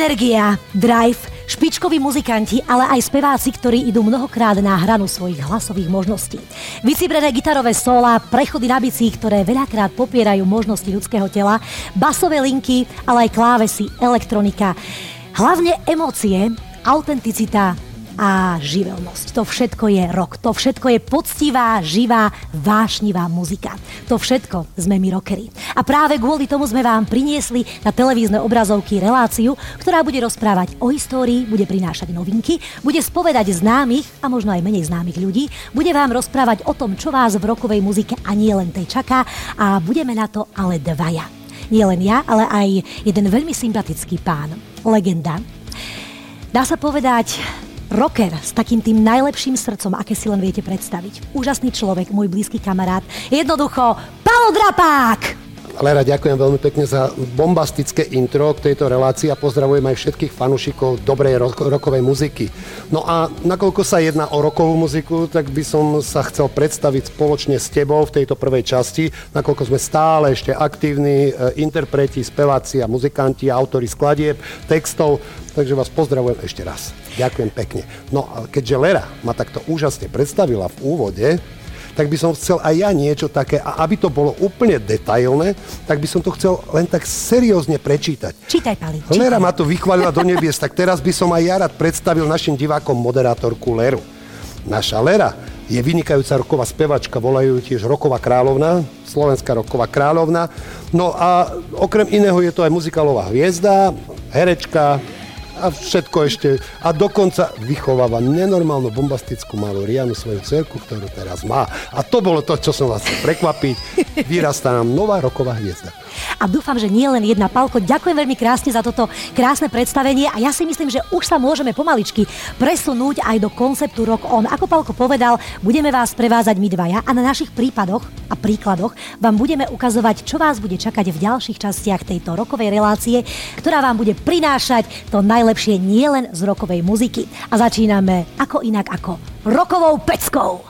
Energia, drive, špičkoví muzikanti, ale aj speváci, ktorí idú mnohokrát na hranu svojich hlasových možností. Vycibrené gitarové sola, prechody na bicí, ktoré veľakrát popierajú možnosti ľudského tela, basové linky, ale aj klávesy, elektronika. Hlavne emócie, autenticita, a živelnosť. To všetko je rok. To všetko je poctivá, živá, vášnivá muzika. To všetko sme my rockery. A práve kvôli tomu sme vám priniesli na televízne obrazovky reláciu, ktorá bude rozprávať o histórii, bude prinášať novinky, bude spovedať známych a možno aj menej známych ľudí, bude vám rozprávať o tom, čo vás v rokovej muzike a nie len tej čaká a budeme na to ale dvaja. Nie len ja, ale aj jeden veľmi sympatický pán, legenda. Dá sa povedať, rocker s takým tým najlepším srdcom, aké si len viete predstaviť. Úžasný človek, môj blízky kamarát. Jednoducho, Paolo Drapák! Lera, ďakujem veľmi pekne za bombastické intro k tejto relácii a pozdravujem aj všetkých fanúšikov dobrej rokovej muziky. No a nakoľko sa jedná o rokovú muziku, tak by som sa chcel predstaviť spoločne s tebou v tejto prvej časti, nakoľko sme stále ešte aktívni e, interpreti, speváci a muzikanti, autori skladieb, textov, takže vás pozdravujem ešte raz. Ďakujem pekne. No a keďže Lera ma takto úžasne predstavila v úvode, tak by som chcel aj ja niečo také, a aby to bolo úplne detailné, tak by som to chcel len tak seriózne prečítať. Čítaj, Pali. Čítaj. Lera ma tu vychválila do nebies, tak teraz by som aj ja rád predstavil našim divákom moderátorku Leru. Naša Lera je vynikajúca roková spevačka, volajú tiež roková kráľovna, slovenská roková kráľovna. No a okrem iného je to aj muzikálová hviezda, herečka, a všetko ešte. A dokonca vychováva nenormálnu bombastickú malú Rianu, svoju cerku, ktorú teraz má. A to bolo to, čo som vás prekvapiť. Vyrastá nám nová roková hviezda. A dúfam, že nie len jedna. Palko, ďakujem veľmi krásne za toto krásne predstavenie a ja si myslím, že už sa môžeme pomaličky presunúť aj do konceptu Rock On. Ako Palko povedal, budeme vás prevázať my dvaja a na našich prípadoch a príkladoch vám budeme ukazovať, čo vás bude čakať v ďalších častiach tejto rokovej relácie, ktorá vám bude prinášať to najlepšie nielen z rokovej muziky. A začíname ako inak ako rokovou peckou.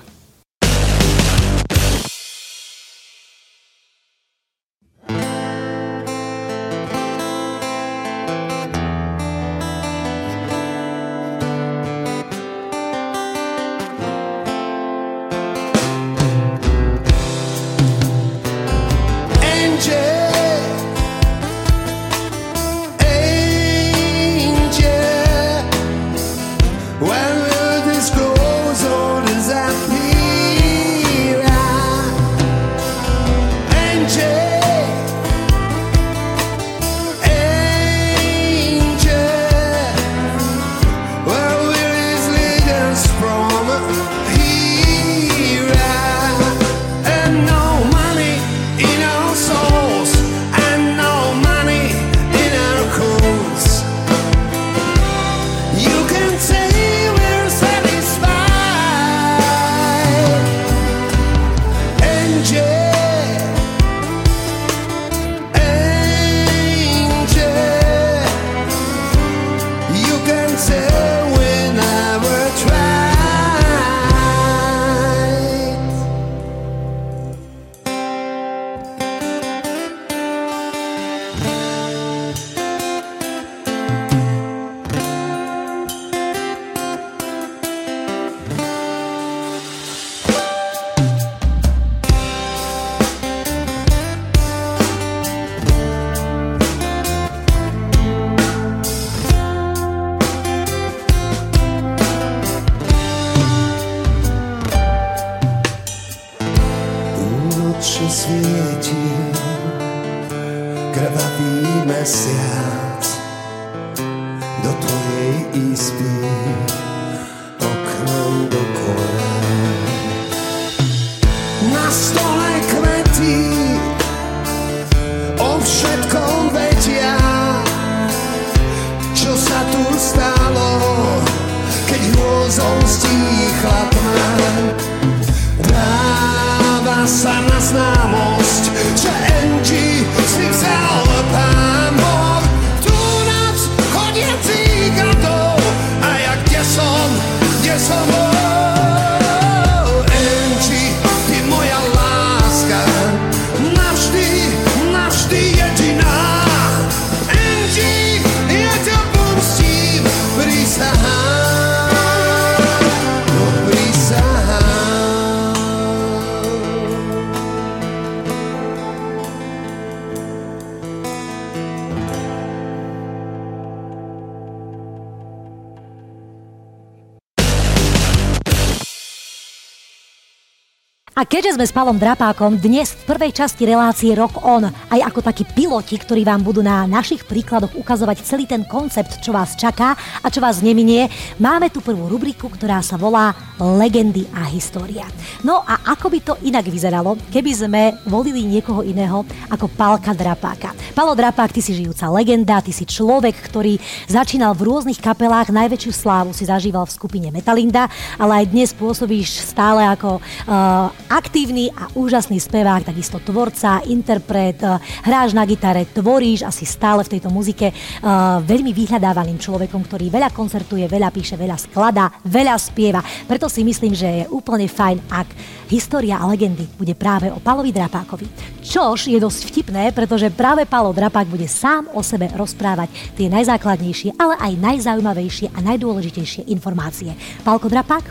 A keďže sme s Palom Drapákom dnes v prvej časti relácie Rock On aj ako takí piloti, ktorí vám budú na našich príkladoch ukazovať celý ten koncept, čo vás čaká a čo vás neminie, máme tu prvú rubriku, ktorá sa volá Legendy a história. No a ako by to inak vyzeralo, keby sme volili niekoho iného ako Palka Drapáka. Palo Drapák, ty si žijúca legenda, ty si človek, ktorý začínal v rôznych kapelách, najväčšiu slávu si zažíval v skupine Metalinda, ale aj dnes pôsobíš stále ako uh, aktívny a úžasný spevák, takisto tvorca, interpret, eh, hráš na gitare, tvoríš asi stále v tejto muzike uh, veľmi vyhľadávaným človekom, ktorý veľa koncertuje, veľa píše, veľa skladá, veľa spieva. Preto si myslím, že je úplne fajn, ak história a legendy bude práve o Palovi Drapákovi. Čož je dosť vtipné, pretože práve Palo Drapák bude sám o sebe rozprávať tie najzákladnejšie, ale aj najzaujímavejšie a najdôležitejšie informácie. Palko Drapák,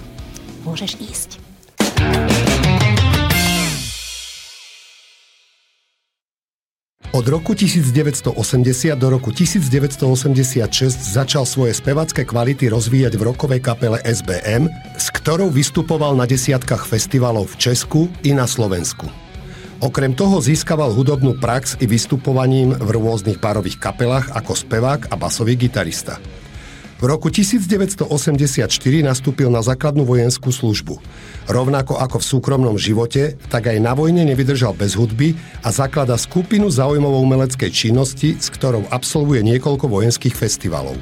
môžeš ísť. Od roku 1980 do roku 1986 začal svoje spevacké kvality rozvíjať v rokovej kapele SBM, s ktorou vystupoval na desiatkách festivalov v Česku i na Slovensku. Okrem toho získaval hudobnú prax i vystupovaním v rôznych párových kapelách ako spevák a basový gitarista. V roku 1984 nastúpil na základnú vojenskú službu. Rovnako ako v súkromnom živote, tak aj na vojne nevydržal bez hudby a zaklada skupinu zaujímavou umeleckej činnosti, s ktorou absolvuje niekoľko vojenských festivalov.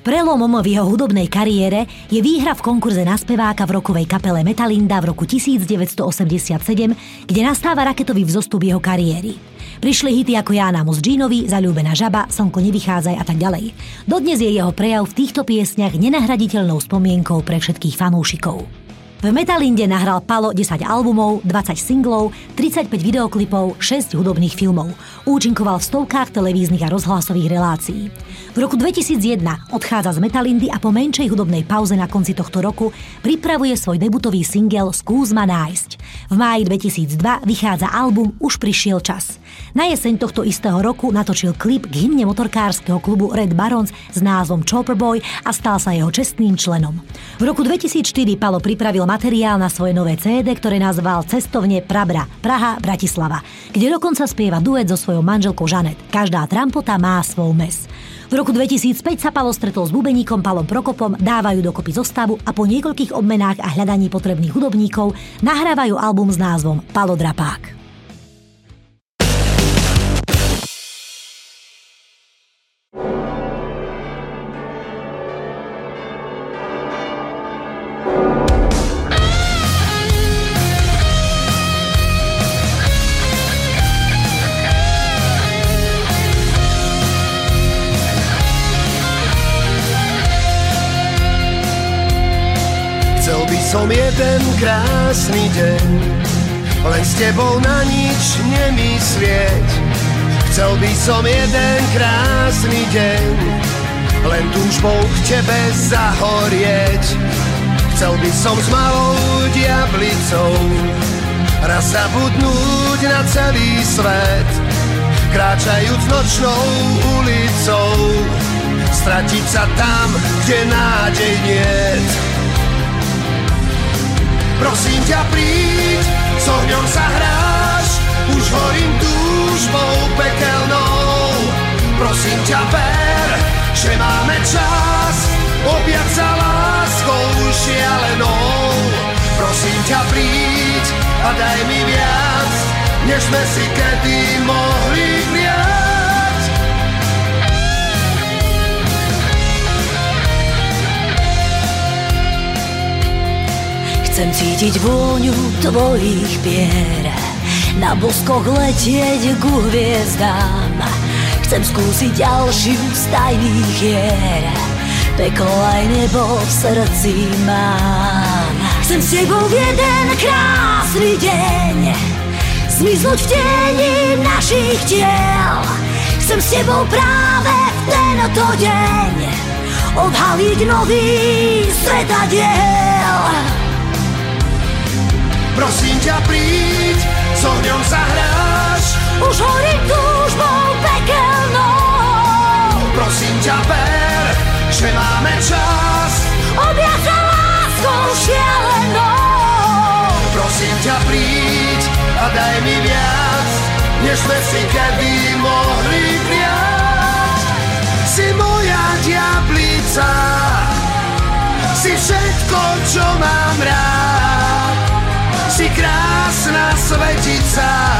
Prelomom v jeho hudobnej kariére je výhra v konkurze na speváka v rokovej kapele Metalinda v roku 1987, kde nastáva raketový vzostup jeho kariéry. Prišli hity ako Jána Mus Džínovi, Zalúbená žaba, Slnko nevychádzaj a tak ďalej. Dodnes je jeho prejav v týchto piesniach nenahraditeľnou spomienkou pre všetkých fanúšikov. V Metalinde nahral Palo 10 albumov, 20 singlov, 35 videoklipov, 6 hudobných filmov. Účinkoval v stovkách televíznych a rozhlasových relácií. V roku 2001 odchádza z Metalindy a po menšej hudobnej pauze na konci tohto roku pripravuje svoj debutový single Skús ma nájsť. V máji 2002 vychádza album Už prišiel čas. Na jeseň tohto istého roku natočil klip k hymne motorkárskeho klubu Red Barons s názvom Chopper Boy a stal sa jeho čestným členom. V roku 2004 Palo pripravil materiál na svoje nové CD, ktoré nazval Cestovne Prabra, Praha, Bratislava, kde dokonca spieva duet so svojou manželkou Žanet. Každá trampota má svoj mes. V roku 2005 sa Palo stretol s bubeníkom Palom Prokopom, dávajú dokopy zostavu a po niekoľkých obmenách a hľadaní potrebných hudobníkov nahrávajú album s názvom Palo Drapák. S tebou na nič nemyslieť. Chcel by som jeden krásny deň Len túžbou k tebe zahorieť. Chcel by som s malou diablicou Raz zabudnúť na celý svet Kráčajúc nočnou ulicou Stratiť sa tam, kde nádej niet Prosím ťa príď, s ohňom sa hráš Už horím túžbou pekelnou. Prosím ťa ver, že máme čas Objať sa láskou šialenou. Prosím ťa príď a daj mi viac Než sme si kedy mohli vliať Chcem cítiť vôňu tvojich pier. Na boskoch letieť ku hviezdám. Chcem skúsiť ďalšiu z tajných hier. Peklo aj nebo v srdci mám. Chcem s tebou jeden krásny deň Zmiznúť v tieni našich tiel. Chcem s tebou práve v tento deň Odhaliť nový svetadiel Prosím ťa príď, s ohňom sa hráš Už horí túžbou pekelnou Prosím ťa ver, že máme čas Objať sa láskou šialenou Prosím ťa príď daj mi viac, než sme si kedy mohli priať. Si moja diablica, si všetko, čo mám rád. Si krásna svetica, si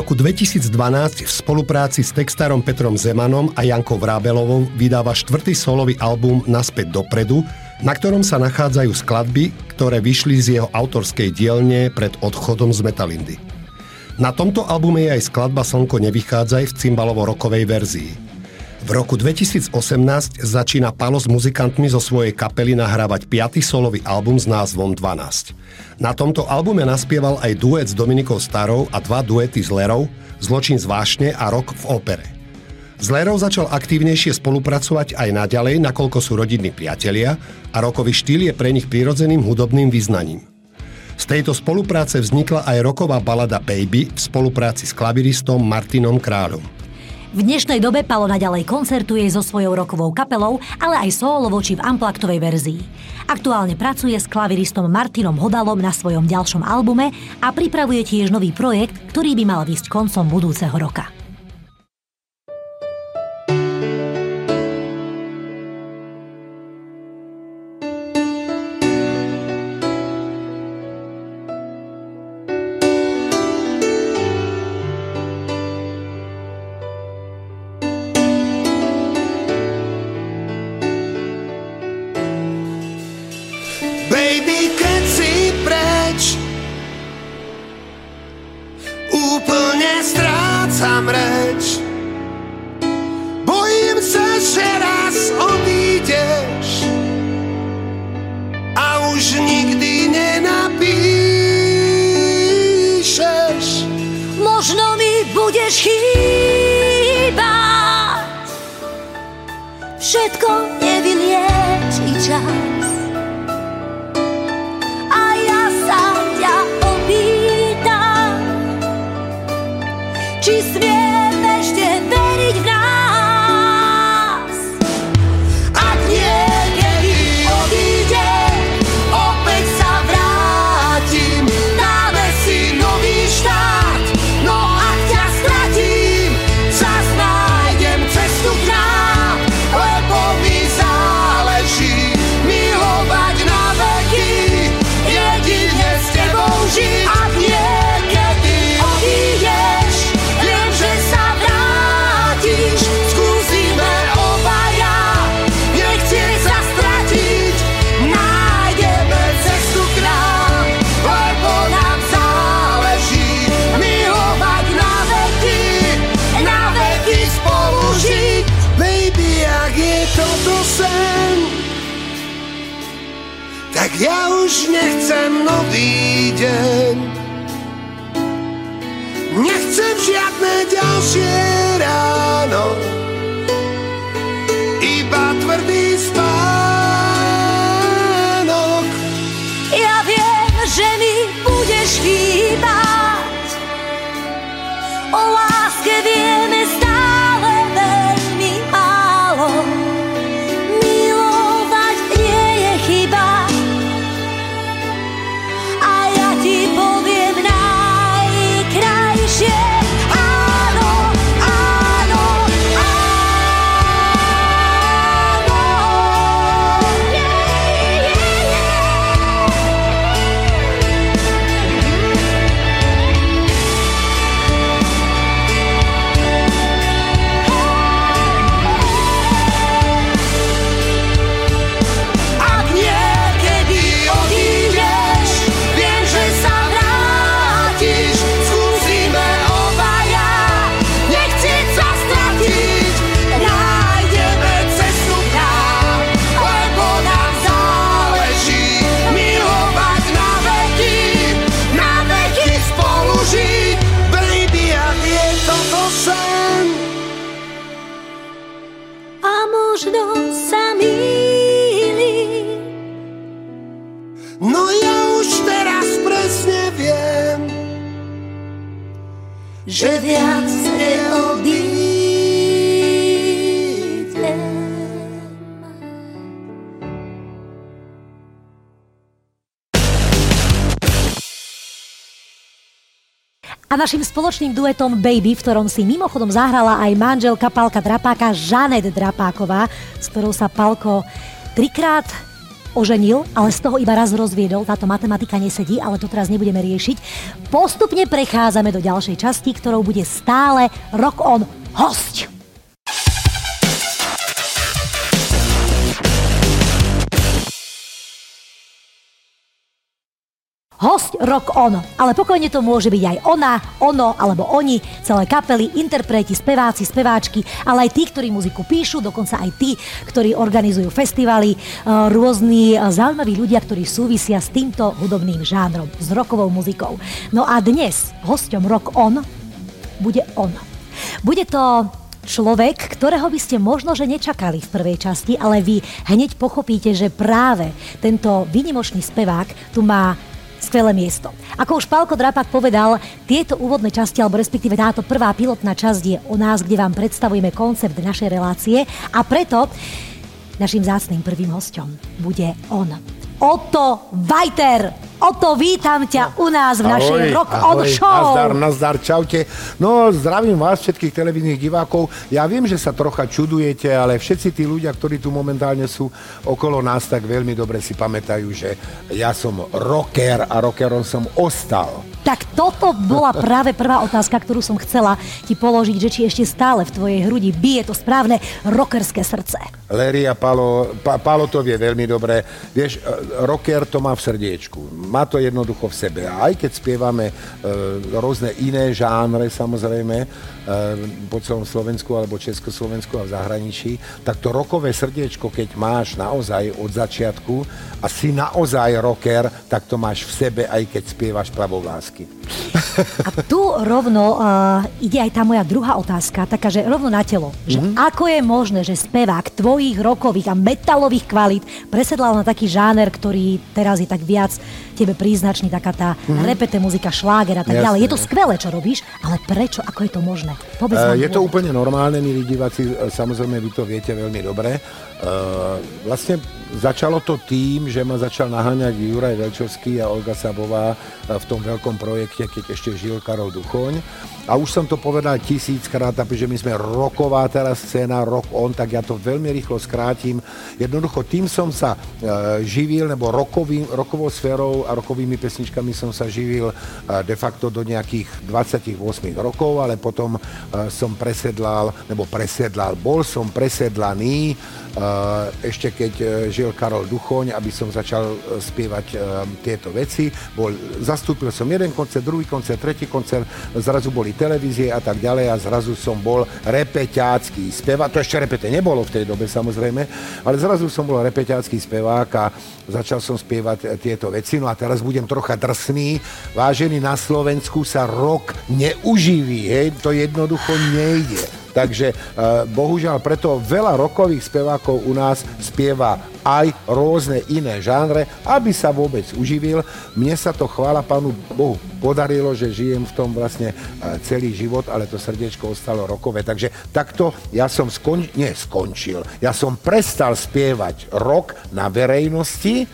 roku 2012 v spolupráci s textárom Petrom Zemanom a Jankou Vrábelovou vydáva štvrtý solový album Naspäť dopredu, na ktorom sa nachádzajú skladby, ktoré vyšli z jeho autorskej dielne pred odchodom z Metalindy. Na tomto albume je aj skladba Slnko nevychádzaj v cymbalovo-rokovej verzii. V roku 2018 začína Palo s muzikantmi zo svojej kapely nahrávať 5. solový album s názvom 12. Na tomto albume naspieval aj duet s Dominikou Starou a dva duety s Lerou, Zločin z vášne a Rok v opere. S Lerou začal aktívnejšie spolupracovať aj naďalej, nakoľko sú rodinní priatelia a rokový štýl je pre nich prirodzeným hudobným vyznaním. Z tejto spolupráce vznikla aj roková balada Baby v spolupráci s klaviristom Martinom Kráľom. V dnešnej dobe Palo naďalej koncertuje so svojou rokovou kapelou, ale aj solovo či v amplaktovej verzii. Aktuálne pracuje s klaviristom Martinom Hodalom na svojom ďalšom albume a pripravuje tiež nový projekt, ktorý by mal výsť koncom budúceho roka. Našim spoločným duetom Baby, v ktorom si mimochodom zahrala aj manželka Palka Drapáka Žanet Drapáková, s ktorou sa Palko trikrát oženil, ale z toho iba raz rozviedol. Táto matematika nesedí, ale to teraz nebudeme riešiť. Postupne prechádzame do ďalšej časti, ktorou bude stále Rock On host. Host Rock On. Ale pokojne to môže byť aj ona, ono alebo oni, celé kapely, interpreti, speváci, speváčky, ale aj tí, ktorí muziku píšu, dokonca aj tí, ktorí organizujú festivaly, e, rôzni e, zaujímaví ľudia, ktorí súvisia s týmto hudobným žánrom, s rockovou muzikou. No a dnes hosťom Rock On bude on. Bude to človek, ktorého by ste možno, že nečakali v prvej časti, ale vy hneď pochopíte, že práve tento výnimočný spevák tu má skvelé miesto. Ako už Pálko Drapak povedal, tieto úvodné časti, alebo respektíve táto prvá pilotná časť je o nás, kde vám predstavujeme koncept našej relácie a preto našim zácným prvým hostom bude on. Otto Vajter! Oto, vítam ťa u nás v našej ahoj, Rock ahoj, on Show. Nazdar, nazdar, čaute. No, zdravím vás, všetkých televíznych divákov. Ja viem, že sa trocha čudujete, ale všetci tí ľudia, ktorí tu momentálne sú okolo nás, tak veľmi dobre si pamätajú, že ja som rocker a rockerom som ostal. Tak toto bola práve prvá otázka, ktorú som chcela ti položiť, že či ešte stále v tvojej hrudi bije to správne rockerské srdce. Larry a Palo, pa, Palo to vie veľmi dobre. Vieš, rocker to má v srdiečku má to jednoducho v sebe. A aj keď spievame e, rôzne iné žánre, samozrejme, e, po celom Slovensku alebo Československu a v zahraničí, tak to rokové srdiečko, keď máš naozaj od začiatku a si naozaj rocker, tak to máš v sebe, aj keď spievaš pravovlásky. A tu rovno uh, ide aj tá moja druhá otázka, taká, že rovno na telo. Že mm-hmm. ako je možné, že spevák tvojich rokových a metalových kvalít presedlal na taký žáner, ktorý teraz je tak viac tebe príznačný, taká tá mm-hmm. repete muzika, šláger a tak Jasne. ďalej. Je to skvelé, čo robíš, ale prečo, ako je to možné? Povedz uh, je to úplne normálne, milí diváci, e, samozrejme vy to viete veľmi dobre. Uh, vlastne začalo to tým, že ma začal naháňať Juraj Velčovský a Olga Sabová v tom veľkom projekte, keď ešte žil Karol Duchoň. A už som to povedal tisíckrát, že my sme roková teraz scéna, rock on, tak ja to veľmi rýchlo skrátim. Jednoducho tým som sa e, živil, nebo rokovým, rokovou sférou a rokovými pesničkami som sa živil de facto do nejakých 28 rokov, ale potom som presedlal, nebo presedlal, bol som presedlaný ešte keď e, žil Karol Duchoň, aby som začal e, spievať e, tieto veci. Bol, zastúpil som jeden koncert, druhý koncert, tretí koncert, zrazu boli televízie a tak ďalej a zrazu som bol repeťácky spevák. To ešte repete nebolo v tej dobe samozrejme, ale zrazu som bol repeťácky spevák a začal som spievať tieto veci. No a teraz budem trocha drsný. Vážený, na Slovensku sa rok neuživí, hej, to jednoducho nejde. Takže e, bohužiaľ preto veľa rokových spevákov u nás spieva aj rôzne iné žánre, aby sa vôbec uživil. Mne sa to, chvála pánu Bohu, podarilo, že žijem v tom vlastne e, celý život, ale to srdiečko ostalo rokové. Takže takto ja som skon... nie, skončil. Ja som prestal spievať rok na verejnosti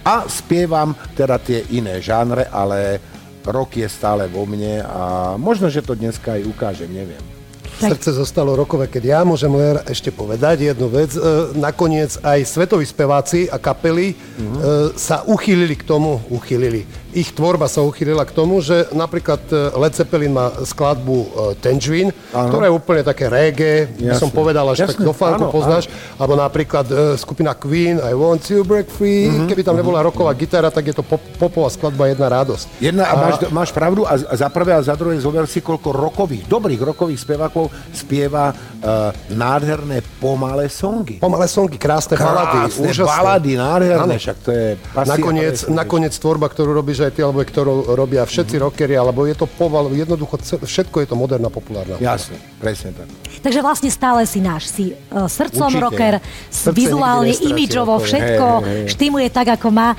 a spievam teda tie iné žánre, ale rok je stále vo mne a možno, že to dneska aj ukážem, neviem. Srdce zostalo rokové, keď ja môžem len ešte povedať jednu vec. E, nakoniec aj svetoví speváci a kapely mm-hmm. sa uchýlili k tomu, uchýlili, ich tvorba sa uchýlila k tomu, že napríklad e, Led Zeppelin má skladbu e, Tangerine, ano. ktorá je úplne také reggae, by som povedal, až Jasne. tak do funku poznáš, áno. alebo napríklad uh, skupina Queen, I want to break free, mm-hmm. keby tam nebola roková gitara, tak je to pop, popová skladba Jedna radosť. Jedna, a, a máš, máš pravdu, a za prvé a za druhé zober si, koľko rokových, dobrých rokových spevákov spieva uh, nádherné pomalé songy. Pomalé songy, krásne, krásne balady, úžasné. balady, nádherné, však to je... Nakoniec, nakoniec tvorba, ktorú robíš aj ty, alebo ktorú robia všetci mm-hmm. rockery, alebo je to poval, jednoducho všetko je to moderná, populárna. Jasne, presne tak. Takže vlastne stále si náš, si uh, srdcom Určite. rocker, Srdce vizuálne, imidžovo, všetko hey, hey, hey. štimuje tak, ako má.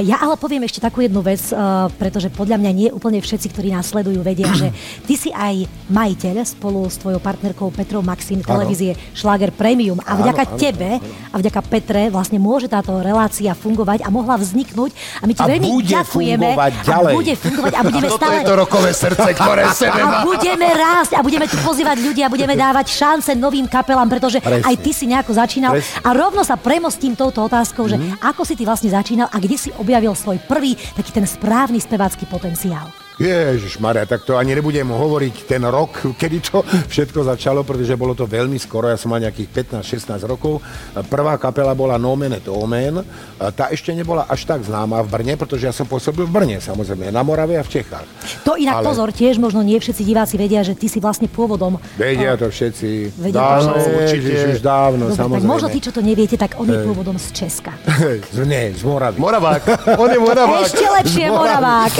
Ja ale poviem ešte takú jednu vec, uh, pretože podľa mňa nie úplne všetci, ktorí nás sledujú, vedia, že ty si aj majiteľ spolu s tvojou partnerkou Petrou Maxim televízie Schlager Premium a vďaka Áno, áno, tebe a vďaka Petre vlastne môže táto relácia fungovať a mohla vzniknúť a my ti A veľmi bude ďakujeme fungovať a ďalej. bude fungovať a budeme Toto stále je to rokové srdce, ktoré sebe a budeme rásť a budeme tu pozývať ľudí a budeme dávať šance novým kapelám, pretože Presne. aj ty si nejako začínal. Presne. A rovno sa premostím touto otázkou, že ako si ty vlastne začínal a kde si objavil svoj prvý taký ten správny spevácky potenciál. Ježiš Maria, tak to ani nebudem hovoriť ten rok, kedy to všetko začalo, pretože bolo to veľmi skoro, ja som mal nejakých 15-16 rokov. Prvá kapela bola Nomen et Omen, tá ešte nebola až tak známa v Brne, pretože ja som pôsobil v Brne, samozrejme, na Morave a v Čechách. To inak Ale- pozor, tiež možno nie všetci diváci vedia, že ty si vlastne pôvodom. Vedia to všetci. Vedia dávno, to všetci. určite. Už dávno, Dobre, samozrejme. tak možno tí, čo to neviete, tak on je pôvodom z Česka. Z, nie, z Moravy. Moravák, on je Moravák. Ešte lepšie, Moravák.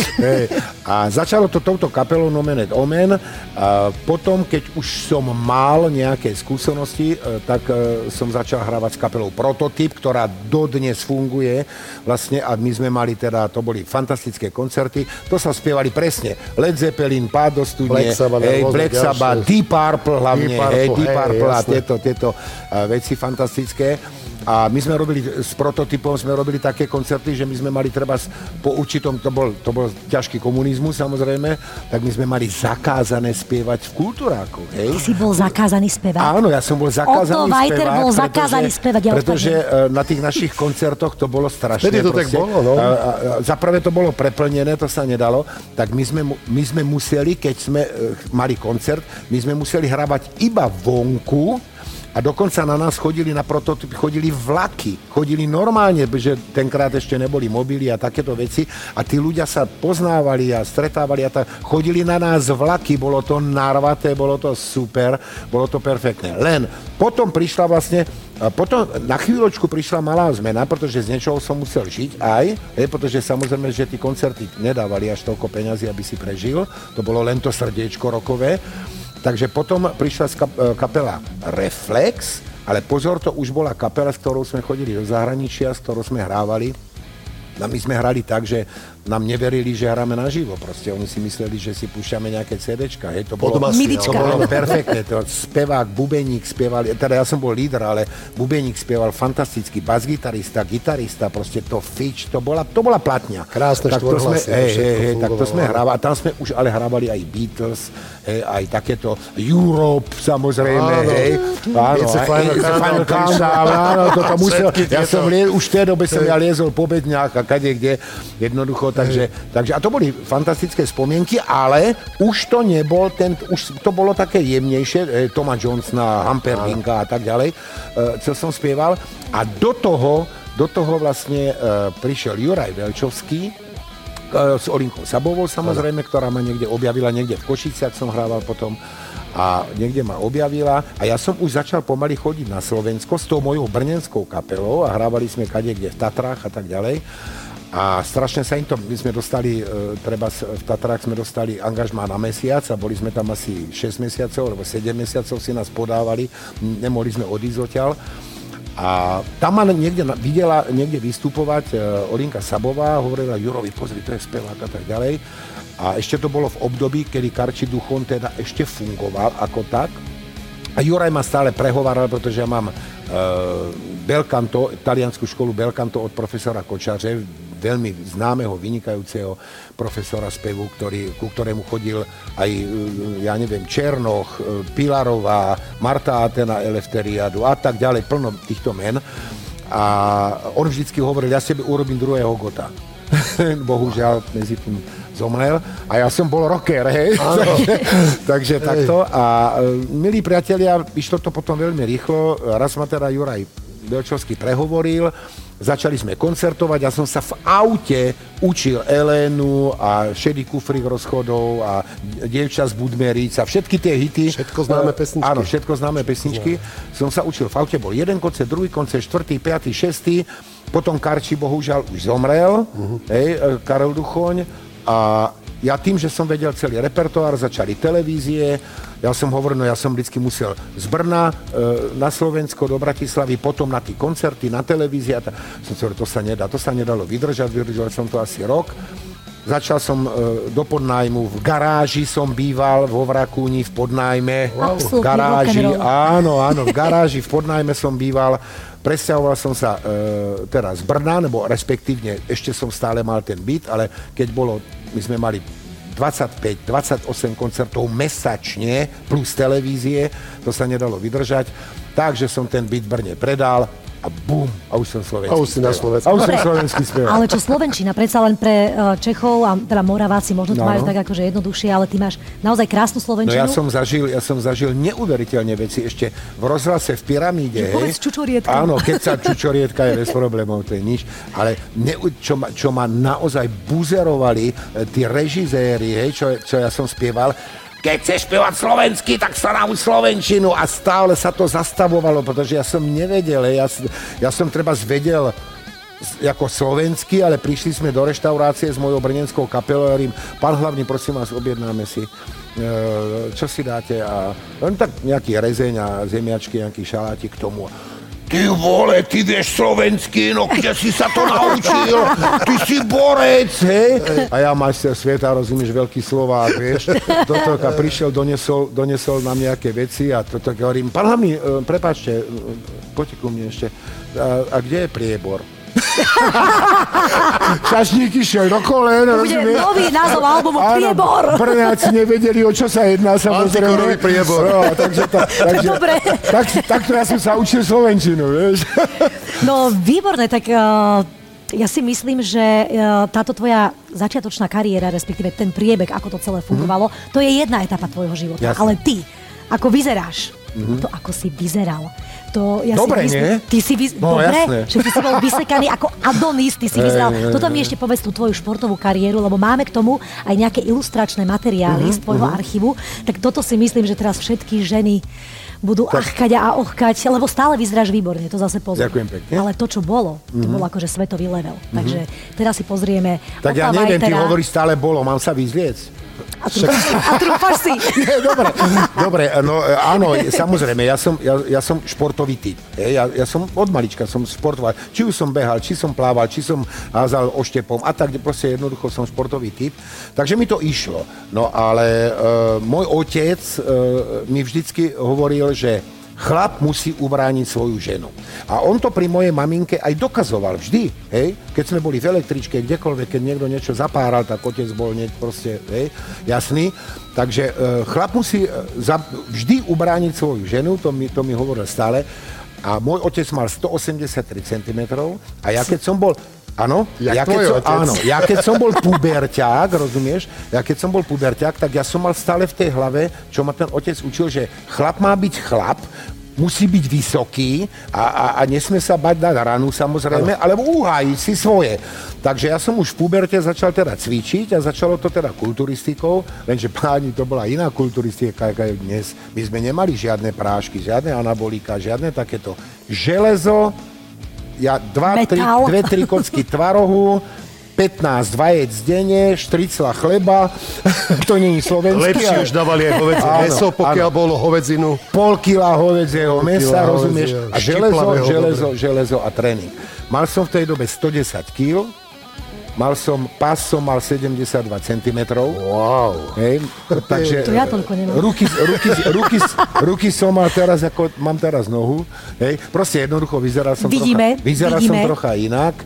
A začalo to touto kapelou Nomen et Omen. A potom, keď už som mal nejaké skúsenosti, e, tak e, som začal hrávať s kapelou Prototyp, ktorá dodnes funguje. Vlastne a my sme mali teda, to boli fantastické koncerty. To sa spievali presne. Led Zeppelin, Pád do studne, Black Sabbath, hej, Deep Purple hlavne, Deep Purple, hej, Deep hej, Purple a jasné. tieto, tieto uh, veci fantastické. A my sme robili s prototypom, sme robili také koncerty, že my sme mali treba s- po určitom, to bol, to bol ťažký komunizmus samozrejme, tak my sme mali zakázané spievať v kultúráku, hej? Ty si bol zakázaný spevák. Áno, ja som bol zakázaný Otto Walter spevák, bol zakázaný spevák, ja pretože e, na tých našich koncertoch to bolo strašné. Vtedy to tak bolo, no. Za prvé to bolo preplnené, to sa nedalo, tak my sme, my sme museli, keď sme e, mali koncert, my sme museli hrávať iba vonku, a dokonca na nás chodili na prototyp, chodili vlaky, chodili normálne, že tenkrát ešte neboli mobily a takéto veci a tí ľudia sa poznávali a stretávali a tak, chodili na nás vlaky, bolo to narvaté, bolo to super, bolo to perfektné. Len potom prišla vlastne potom na chvíľočku prišla malá zmena, pretože z niečoho som musel žiť aj, hej, pretože samozrejme, že tí koncerty nedávali až toľko peňazí, aby si prežil, to bolo len to srdiečko rokové. Takže potom prišla e, kapela Reflex, ale pozor, to už bola kapela, s ktorou sme chodili do zahraničia, s ktorou sme hrávali. A my sme hrali tak, že nám neverili, že hráme naživo. Proste oni si mysleli, že si púšťame nejaké CDčka. Hej, to bolo, Midička. to bolo perfektné. To spevák, bubeník spieval, teda ja som bol líder, ale bubeník spieval fantasticky, basgitarista, gitarista, proste to fič, to bola, to bola platňa. Krásne tak to sme, hej, hej, hej, tak to sme hrávali. A tam sme už ale hrávali aj Beatles, hej, aj takéto Europe, samozrejme, Áno. hej. Áno, It's a aj- final It's a final countdown, áno, toto musel, ja som lie, už v tej dobe som ja liezol po bedňách a kade kde, jednoducho, takže, takže a to boli fantastické spomienky, ale už to nebol ten, už to bolo také jemnejšie, e, Toma Johnsona, Hamperdinka a tak ďalej, e, čo som spieval a do toho, do toho vlastne e, prišiel Juraj Velčovský, e, s Olinkou Sabovou samozrejme, ktorá ma niekde objavila, niekde v Košiciach som hrával potom a niekde ma objavila a ja som už začal pomaly chodiť na Slovensko s tou mojou brnenskou kapelou a hrávali sme kade kde v Tatrách a tak ďalej. A strašne sa im to, my sme dostali, e, treba v Tatrách sme dostali angažmá na mesiac a boli sme tam asi 6 mesiacov, alebo 7 mesiacov si nás podávali, nemohli sme odísť odtiaľ. A tam ma niekde videla niekde vystupovať e, Olinka Sabová, hovorila Jurovi, pozri, to je spevák a tak ďalej. A ešte to bolo v období, kedy Karči Duchon teda ešte fungoval ako tak. A Juraj ma stále prehováral, pretože ja mám e, Belcanto, taliansku školu Belcanto od profesora Kočaře, veľmi známeho, vynikajúceho profesora spevu, ktorý, ku ktorému chodil aj, e, ja neviem, Černoch, e, Pilarová, Marta Atena Elefteriadu a tak ďalej, plno týchto men. A on vždycky hovoril, ja sebe urobím druhého Gota. Bohužiaľ, medzi tým zomrel. A ja som bol rocker, hej. takže, takže takto. A e, milí priatelia, išlo to potom veľmi rýchlo. Raz ma teda Juraj Belčovský prehovoril, začali sme koncertovať, ja som sa v aute učil Elénu a Šedý kufrík rozchodov a Dievča z Budmeríc a všetky tie hity. Všetko známe E, pesničky. Áno, všetko známe pesničky. Som sa učil v aute, bol jeden koncert, druhý koncert, štvrtý, piatý, šestý. Potom Karči bohužiaľ už zomrel, uh-huh. hej, e, Karel Duchoň. A ja tým, že som vedel celý repertoár, začali televízie, ja som hovoril, no ja som vždycky musel z Brna e, na Slovensko do Bratislavy, potom na tie koncerty, na televízie. A ta, som si hovoril, to sa nedá, to sa nedalo vydržať, vydržal som to asi rok. Začal som e, do podnájmu, v garáži som býval vo Vrakúni v podnájme. Wow. V garáži, áno, áno, v garáži v podnájme som býval. Presťahoval som sa e, teraz z Brna, nebo respektívne ešte som stále mal ten byt, ale keď bolo, my sme mali 25-28 koncertov mesačne plus televízie, to sa nedalo vydržať, takže som ten byt Brne predal, a bum, a už som slovenský. A už si na Slovensku. A už som slovenský spev. Ale čo Slovenčina, predsa len pre e, Čechov a teda Moraváci možno to No, majú no. tak akože jednoduchšie, ale ty máš naozaj krásnu No Slovenčinu. ja som zažil, ja som zažil neuveriteľne veci ešte v rozhlase v pyramíde. Hej. povedz čučorietka. Áno, keď sa čučorietka je bez problémov, to je nič. Ale ne, čo, ma, čo ma naozaj buzerovali e, tí režizéri, hej, čo, čo ja som spieval, keď chceš spievať slovensky, tak sa nauč slovenčinu. A stále sa to zastavovalo, pretože ja som nevedel, ja, ja som treba zvedel ako slovenský, ale prišli sme do reštaurácie s mojou brnenskou kapelou. A hovorím, pán hlavný, prosím vás, objednáme si, e, čo si dáte? A len tak nejaký rezeň a zemiačky, nejaký šalátik k tomu. Ty vole, ty vieš slovensky, no kde si sa to naučil? Ty si borec, hej? A ja majster sveta, rozumieš, veľký Slovák, vieš? Toto prišiel, donesol, donesol nám nejaké veci a toto hovorím, pán hlavný, e, prepáčte, e, poďte ku mne ešte, a, a kde je priebor? Šašník išiel do kolen, To bude rozumieš? nový názov albumu Priebor. Brňáci nevedeli, o čo sa jedná, samozrejme. Antikorový priebor. No, takže, to, takže, dobre. tak, takto ja som sa učil Slovenčinu, vieš. No výborné, tak uh, ja si myslím, že uh, táto tvoja začiatočná kariéra, respektíve ten priebeh, ako to celé fungovalo, to je jedna etapa tvojho života. Jasné. Ale ty, ako vyzeráš, to ako si vyzeral, to ja Dobre, si myslím, nie? ty si vys- No, dobre, jasné. že ty si bol vysekaný ako Adonis, ty si vyzeral. Toto mi ešte povedz tú tvoju športovú kariéru, lebo máme k tomu aj nejaké ilustračné materiály Mhm, z tvojho archívu. Tak toto si myslím, že teraz všetky ženy budú achkať a ochkať, lebo stále vyzeráš výborne, to zase pozor. Ďakujem pekne. Ale to, čo bolo, to bolo akože svetový level. Takže teraz si pozrieme. Tak ja neviem, ty hovoríš stále bolo, mám sa vyzliec? A trúfaš si. A. Nie, dobre, dobre, no e, áno, samozrejme, ja som, ja, ja som športový typ. Ja, ja som od malička som športoval. Či už som behal, či som plával, či som házal oštepom a tak, proste jednoducho som športový typ. Takže mi to išlo. No ale e, môj otec e, mi vždycky hovoril, že chlap musí ubrániť svoju ženu. A on to pri mojej maminke aj dokazoval vždy, hej? Keď sme boli v električke, kdekoľvek, keď niekto niečo zapáral, tak otec bol nie, proste, hej, jasný. Takže e, chlap musí e, za, vždy ubrániť svoju ženu, to mi, to mi hovoril stále. A môj otec mal 183 cm a ja keď som bol Áno, ja keď, som, otec. áno, ja keď som bol puberťák, rozumieš? Ja keď som bol puberťák, tak ja som mal stále v tej hlave, čo ma ten otec učil, že chlap má byť chlap, musí byť vysoký a, a, a nesmie sa bať na ranu samozrejme, ale uhájiť si svoje. Takže ja som už v puberte začal teda cvičiť a začalo to teda kulturistikou, lenže páni, to bola iná kulturistika, aká je dnes. My sme nemali žiadne prášky, žiadne anabolika, žiadne takéto. Železo, ja dva, tri, dve, tri kocky tvarohu, 15 vajec denne, štricla chleba, to nie je slovenský, Lepšie ale už dávali aj hovedzie meso, pokiaľ áno. bolo hovedzinu. pol kila hovedzieho Pol mesa, rozumieš? A železo, železo, železo a tréning. Mal som v tej dobe 110 kg, mal som, pás som mal 72 cm. Wow. Hej, takže To ja toľko nemám. Ruky, ruky, ruky, ruky som mal teraz, ako mám teraz nohu. Hej, proste jednoducho vyzeral som Vidíme, trocha, vyzeral vidíme. som trocha inak.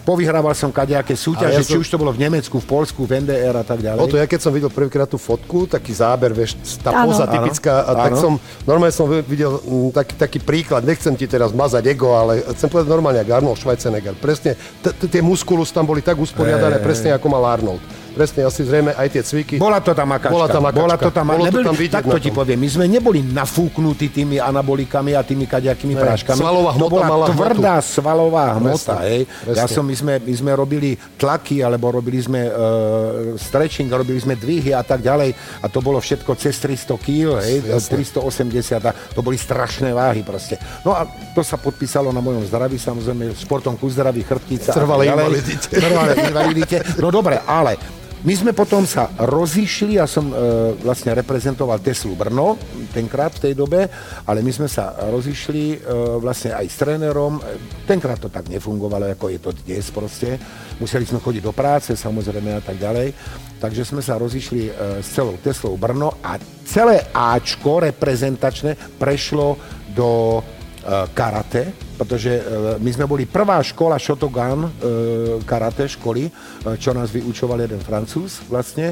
Povyhrával som kadejaké súťaže, A ja či som- už to bolo v Nemecku, v Polsku, v NDR a tak ďalej. O to ja keď som videl prvýkrát tú fotku, taký záber, vieš, tá Áno. poza typická, a tak áno. som, normálne som videl mm, taký, taký príklad, nechcem ti teraz mazať ego, ale chcem povedať normálne, ako Arnold Schwarzenegger. Presne, tie muskulus tam boli tak usporiadané, presne ako mal Arnold. Presne, asi zrejme aj tie cviky. Bola to tam makačka. Bola tam makačka. Bola to tam, Bolo to neboli- tam vidieť Takto na ti poviem, my sme neboli nafúknutí tými anabolikami a tými kadejakými Ne, práškami. svalová to hmota bola mala tvrdá svalová hmota. Presne, Hej. presne. Ja som, my, sme, my sme robili tlaky, alebo robili sme uh, stretching, robili sme dvihy a tak ďalej. A to bolo všetko cez 300 kg, hej, Jasne. 380 a to boli strašné váhy proste. No a to sa podpísalo na mojom zdraví, samozrejme, športom ku zdraví, chrbtica. tak ďalej. invalidite. Trvalej invalidite. No dobre, ale My sme potom sa rozišli, ja som e, vlastne reprezentoval Teslu Brno tenkrát v tej dobe, ale my sme sa rozišli e, vlastne aj s trénerom. Tenkrát to tak nefungovalo, ako je to dnes proste. Museli sme chodiť do práce, samozrejme a tak ďalej. Takže sme sa rozišli e, s celou Teslou Brno a celé Ačko reprezentačné prešlo do e, karate, pretože e, my sme boli prvá škola Shotogan e, karate školy, e, čo nás vyučoval jeden francúz vlastne.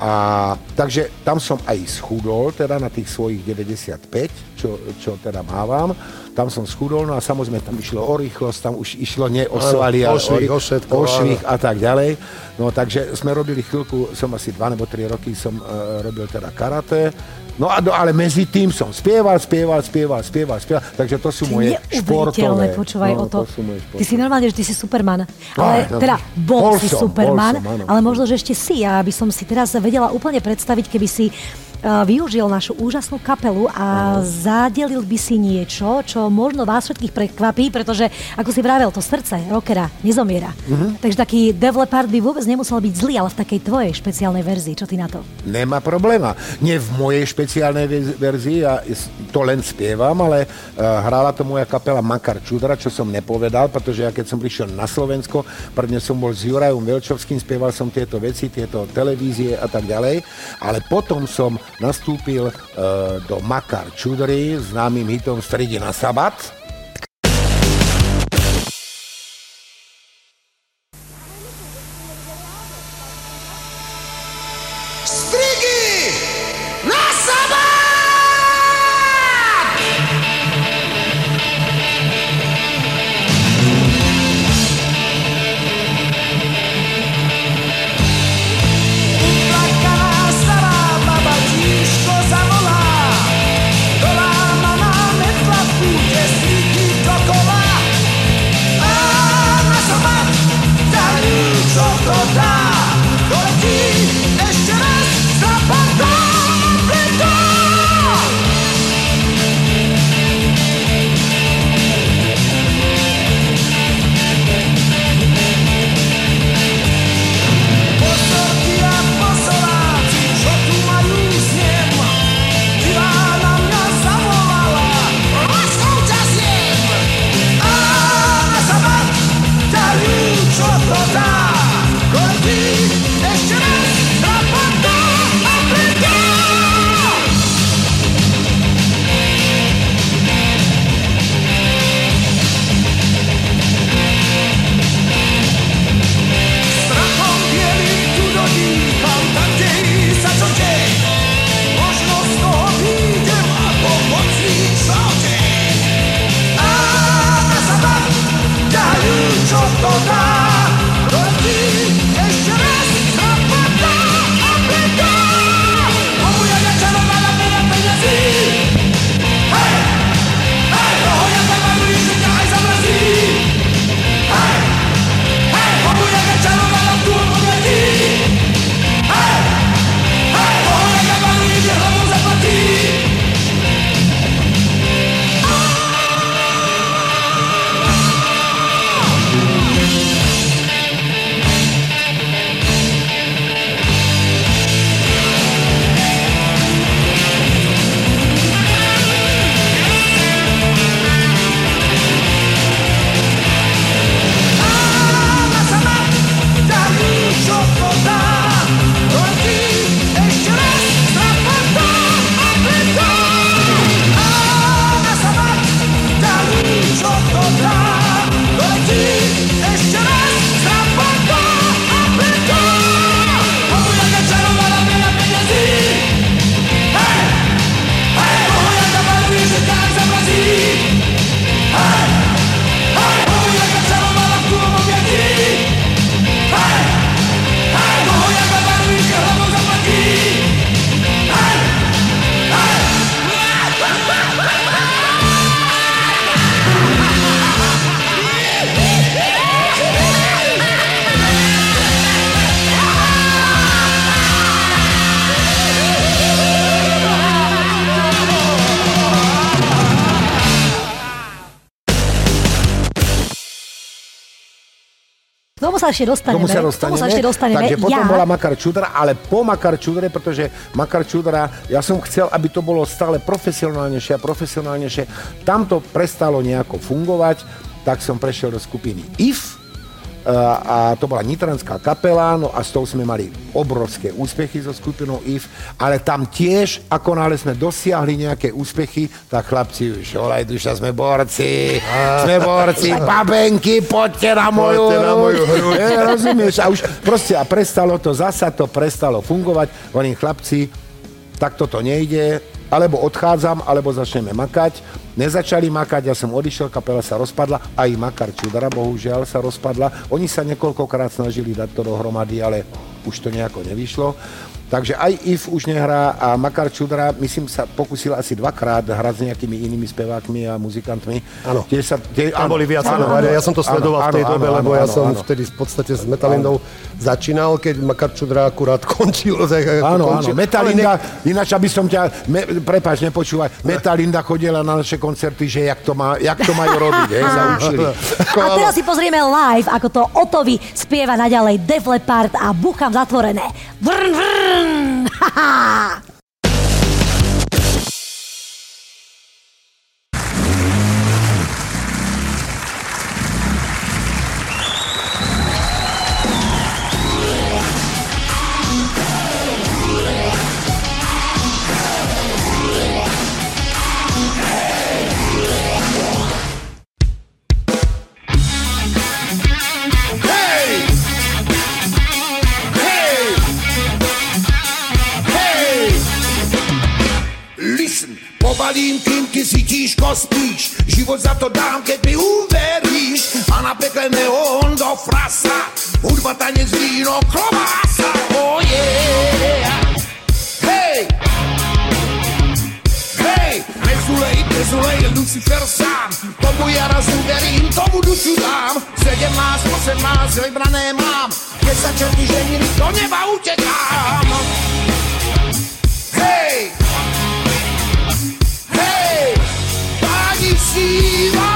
A takže tam som aj schudol, teda na tých svojich 95, čo, čo teda mávam. Tam som schudol, no a samozrejme tam išlo o rýchlosť, tam už išlo nie o svaly, ale o, všetko, o švih a tak ďalej. No takže sme robili chvíľku, som asi 2 nebo 3 roky som uh, robil teda karate. No a do, ale medzi tým som spieval, spieval, spieval, spieval, spieval, takže to sú Ty moje športové. počúvaj no, o to. to ty si normálne, že ty si Superman. Ale no, teda bol, bol si som, Superman, bol som, áno. ale možno, že ešte si. Ja by som si teraz vedela úplne predstaviť, keby si využil našu úžasnú kapelu a zadelil by si niečo, čo možno vás všetkých prekvapí, pretože, ako si vravel, to srdce rockera nezomiera. Mhm. Takže taký Dev Leppard by vôbec nemusel byť zlý, ale v takej tvojej špeciálnej verzii. Čo ty na to? Nemá probléma. Nie v mojej špeciálnej verzii, ja to len spievam, ale uh, hrála to moja kapela Makar Čudra, čo som nepovedal, pretože ja keď som prišiel na Slovensko, prvne som bol s Jurajom Velčovským, spieval som tieto veci, tieto televízie a tak ďalej, ale potom som nastúpil uh, do Makar Čudry známym hitom Stridi na sabat. Sa ešte dostaneme. Tomu sa dostaneme. Tomu sa ešte dostaneme. Takže potom ja, bola Makar Čudra, ale po Makar Čudre, pretože Makar Čudra, ja som chcel, aby to bolo stále profesionálnejšie a profesionálnejšie. Tam to prestalo nejako fungovať, tak som prešiel do skupiny IF, a to bola nitranská kapela, no a s tou sme mali obrovské úspechy so skupinou IF, ale tam tiež, ako náhle sme dosiahli nejaké úspechy, tak chlapci už, olaj duša, sme borci, sme borci, babenky, poďte na moju, Poďte na moju hru. E, rozumieš? A už proste, a prestalo to, zasa to prestalo fungovať, hovorím chlapci, takto to nejde, alebo odchádzam, alebo začneme makať. Nezačali makať, ja som odišiel, kapela sa rozpadla, aj Makar Čudara, bohužiaľ, sa rozpadla. Oni sa niekoľkokrát snažili dať to dohromady, ale už to nejako nevyšlo. Takže aj IF už nehrá a Makar Čudra, myslím, sa pokusil asi dvakrát hrať s nejakými inými spevákmi a muzikantmi. Áno. Tie sa, tie, Tam boli viac áno, áno, Ja som to sledoval áno, v tej áno, dobe, áno, lebo ja áno, som áno. vtedy v podstate s Metalindou začínal, keď Makar Čudra akurát končil. Áno, áno, končil. Metalinda, ináč aby som ťa, me, prepáč, nepočúvaj, Metalinda chodila na naše koncerty, že jak to, má, jak to majú robiť, hej, sa učili. A teraz si pozrieme live, ako to Otovi spieva naďalej Def Leppard a Bucham zatvorené. Vrn, vrn! pobalím kým ty si tížko spíš Život za to dám, keď mi uveríš A na pekle neon do frasa Hudba, tanec, víno, klobása Oh yeah! Hej! Hej, nezulej, nezulej, Lucifer sám Tomu ja raz uverím, tomu dušu dám 17, 18, vybrané mám Keď sa čerty ženili, do neba utekám! Hej! Páni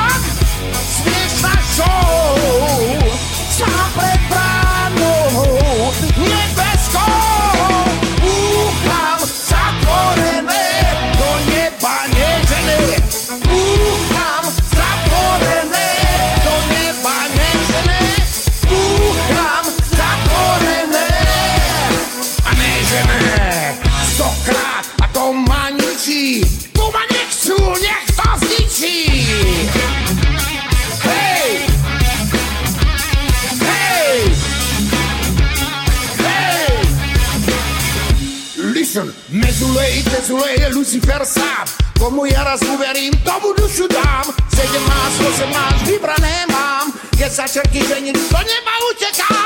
mezulej, mezulej, Lucifer sám. Komu ja raz uverím, tomu dušu dám. 17, 18, vybrané mám. Keď sa čerky ženili, do neba utekám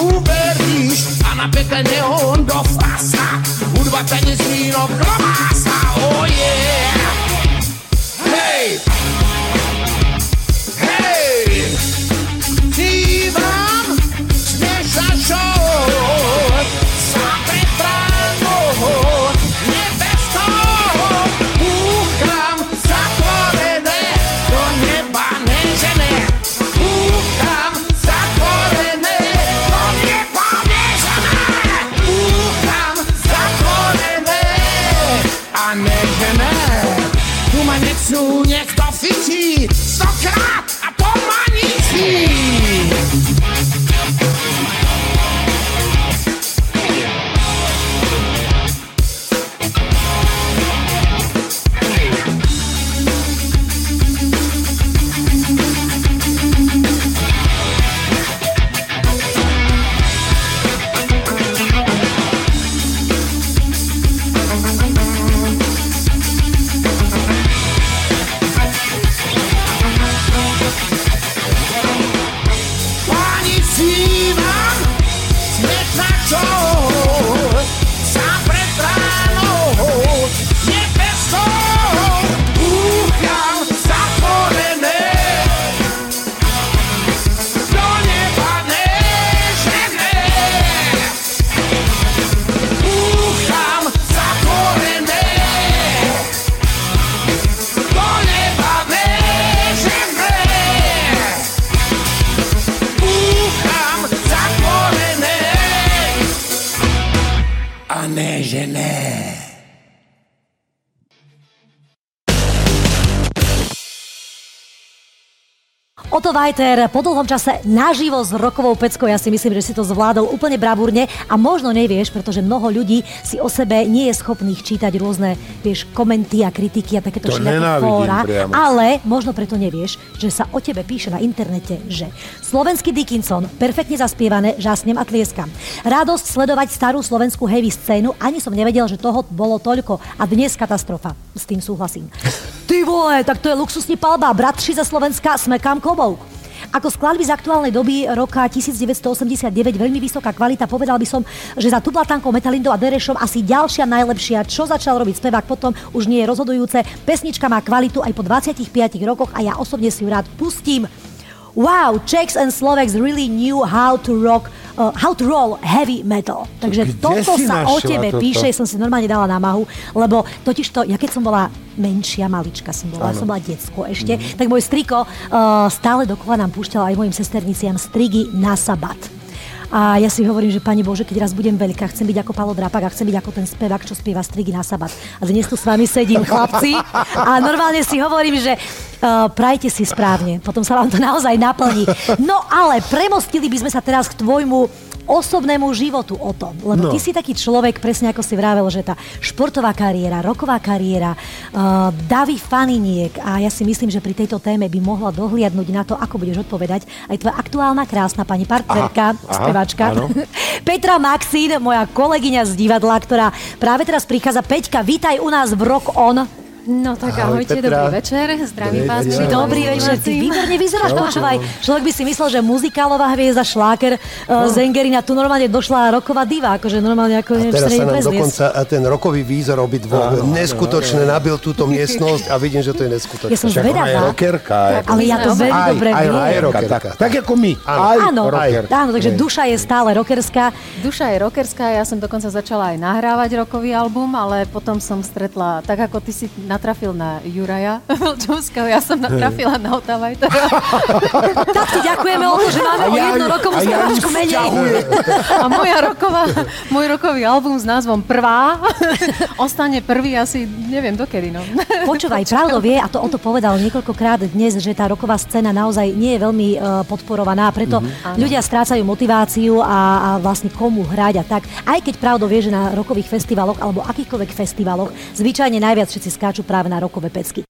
dám, keď mi uveríš A na pekle neon do frasa Hudba, tenis, víno, klobása Oto Vajter po dlhom čase naživo s rokovou peckou, ja si myslím, že si to zvládol úplne bravúrne a možno nevieš, pretože mnoho ľudí si o sebe nie je schopných čítať rôzne, vieš, komenty a kritiky a takéto fóra, priamo. ale možno preto nevieš, že sa o tebe píše na internete, že slovenský Dickinson, perfektne zaspievané, žasnem a tlieskam. Radosť sledovať starú slovenskú heavy scénu, ani som nevedel, že toho bolo toľko a dnes katastrofa. S tým súhlasím. Ty vole, tak to je luxusní palba, bratři ze Slovenska, smekám klobouk. Ako skladby z aktuálnej doby roka 1989 veľmi vysoká kvalita, povedal by som, že za Tublatankou, Metalindou a Derešom asi ďalšia najlepšia, čo začal robiť spevák potom, už nie je rozhodujúce. Pesnička má kvalitu aj po 25 rokoch a ja osobne si ju rád pustím. Wow, Czechs and Slovaks really knew how to rock, uh, how to roll heavy metal. Takže Kde toto sa o tebe toto? píše, som si normálne dala námahu, lebo totiž to, ja keď som bola menšia, malička som bola, som bola decko ešte, Mhm. tak môj striko uh, stále dokola nám púšťal aj mojim sesterniciam strigy na sabat. A ja si hovorím, že Pani Bože, keď raz budem veľká, chcem byť ako Palo Drapak a chcem byť ako ten spevák, čo spieva strigy na sabat. A dnes tu s vami sedím, chlapci, a normálne si hovorím, že uh, prajte si správne, potom sa vám to naozaj naplní. No ale premostili by sme sa teraz k tvojmu osobnému životu o tom. Lebo No. ty si taký človek, presne ako si vravel, že tá športová kariéra, roková kariéra, uh, davy faniniek a ja si myslím, že pri tejto téme by mohla dohliadnúť na to, ako budeš odpovedať aj tvoja aktuálna krásna pani partnerka, Aha, aha, spevačka. áno. Petra Maxín, moja kolegyňa z divadla, ktorá práve teraz prichádza. Peťka, vítaj u nás v Rock On. No tak Ahoj, ahojte, Petra. dobrý večer, zdravím vás. Dobrý. Dobrý večer, ty výborne vyzeráš, počúvaj. Človek by si myslel, že muzikálová hviezda, šláker, uh, Zengerina, tu normálne došla roková diva, akože normálne ako neviem, čo Teraz sa nám dokonca a ten rokový výzor obidvoch neskutočne nabil túto miestnosť a vidím, že to je neskutočné. Ja som zvedavá. rockerka. Ale ja to Aj, veľmi aj, dobre aj viem. rockerka, rockerka, tak, ako my. Aj Áno, áno, takže duša je stále rockerská. Duša je rockerská, ja som dokonca začala aj nahrávať rokový album, ale potom som stretla, tak ako ty si natrafil na Juraja Vlčovského, ja som natrafila na Otavajtera. Tak ti ďakujeme o to, že máme o jednu rokovú spevačku menej. A moja roková, môj rokový album s názvom Prvá ostane prvý asi, neviem dokedy, no. Počúvaj, pravdo vie, a to o to povedal niekoľkokrát dnes, že tá roková scéna naozaj nie je veľmi uh, podporovaná, preto Mhm. ľudia strácajú motiváciu a, a vlastne komu hrať a tak. Aj keď pravdo vie, že na rokových festivaloch alebo akýchkoľvek festivaloch zvyčajne najviac všetci skáču práve na rokové pecky.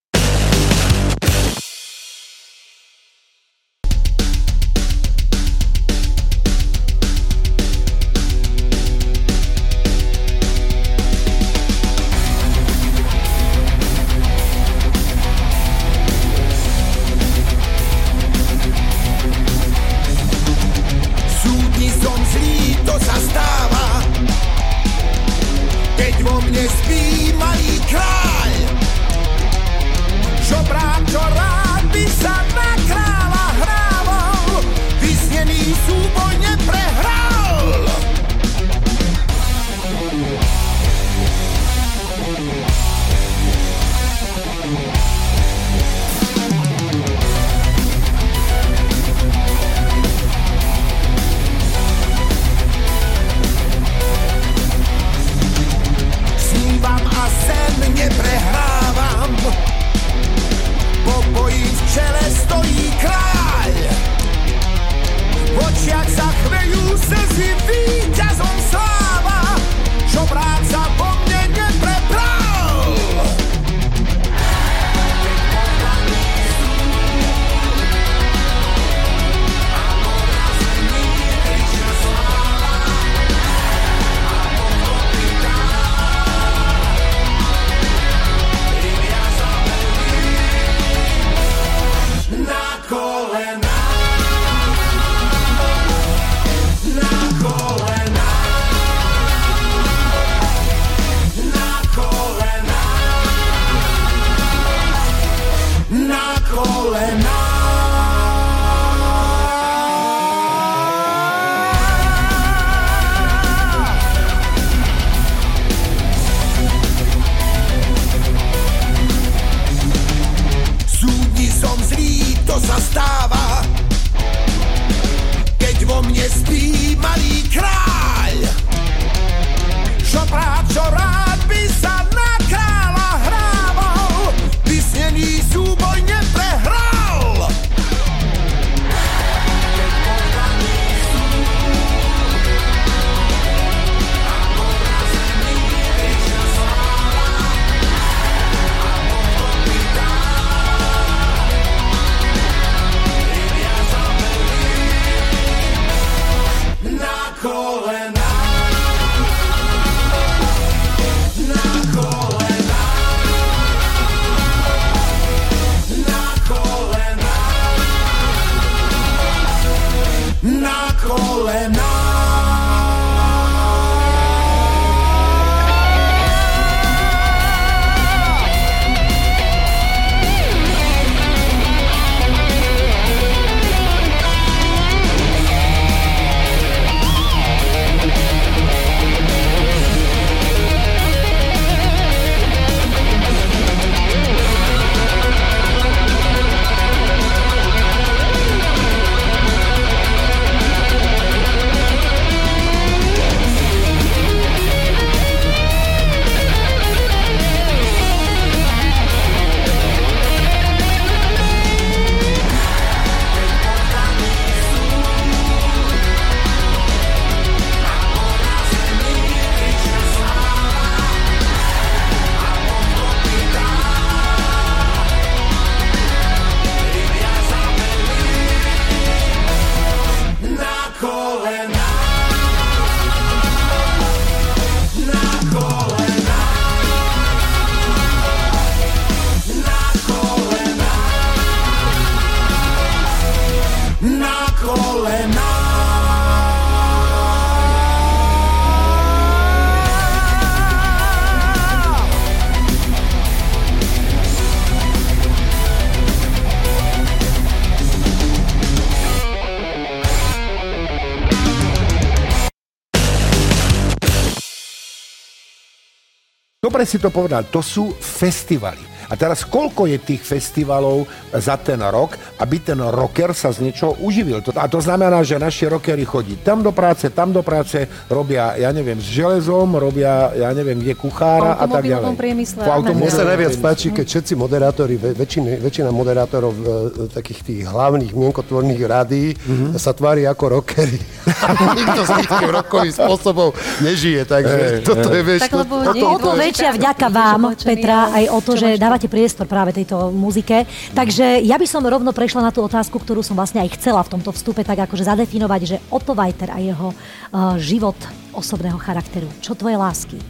Dobre si to povedal, to sú festivaly. A teraz koľko je tých festivalov za ten rok, aby ten rocker sa z niečoho uživil. A to znamená, že naši rockery chodí tam do práce, tam do práce, robia, ja neviem, s železom, robia, ja neviem, kde kuchára a tak ďalej. priemysle. Mne sa najviac páči, keď všetci moderátori, väčšina, väčšina moderátorov e, takých tých hlavných mienkotvorných rádií mm-hmm. sa tvári ako rockery. Nikto z nich tým rokovým spôsobom nežije, takže hey, toto hey. je, vieš... Tak, lebo to, to, to, to, väčšia vďaka vám, Petra, aj o to, že dávate dávate priestor práve tejto muzike. Takže ja by som rovno prešla na tú otázku, ktorú som vlastne aj chcela v tomto vstupe tak akože zadefinovať, že Otto Vajter a jeho uh, život osobného charakteru. Čo tvoje lásky?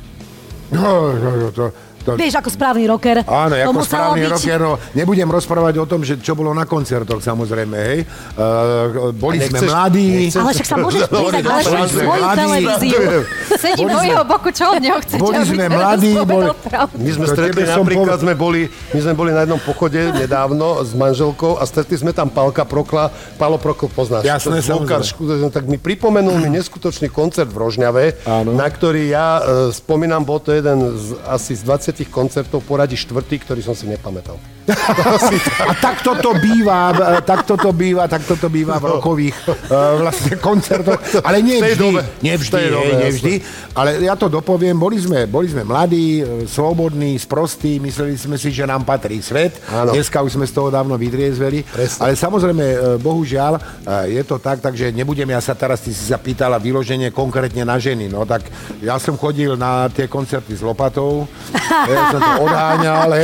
No, no, no to, to... Vieš, ako správny rocker. Áno, ako správny byť... rocker, no, nebudem rozprávať o tom, že čo bolo na koncertoch, samozrejme, hej. Uh, boli sme mladí. Ale však sa môžeš pridať na svoju televíziu. Sedím do jeho boku, čo od neho chcete? Boli sme mladí. Boli... My sme stretli napríklad, sme boli, my sme boli na jednom pochode nedávno s manželkou a stretli sme tam Palka Prokla. Palo Prokl poznáš. Jasné, zvukár, tak mi pripomenul mi neskutočný koncert v Rožňave, na ktorý ja uh, spomínam, bol to jeden z, asi z 20 10 koncertov poradí štvrtý, ktorý som si nepamätal. A takto to býva, takto to býva, takto to býva v rokových uh, vlastne koncertoch, ale nie vždy, dobe, nevždy, dobe, nevždy, ale ja to dopoviem, boli sme, boli sme mladí, e, slobodní, sprostí, mysleli sme si, že nám patrí svet, dneska už sme z toho dávno vydriezveli, Presne. ale samozrejme, e, bohužiaľ, je to tak, takže nebudem ja sa teraz, ty si sa pýtala vyloženie konkrétne na ženy, no tak ja som chodil na tie koncerty s lopatou, ja som to odháňal,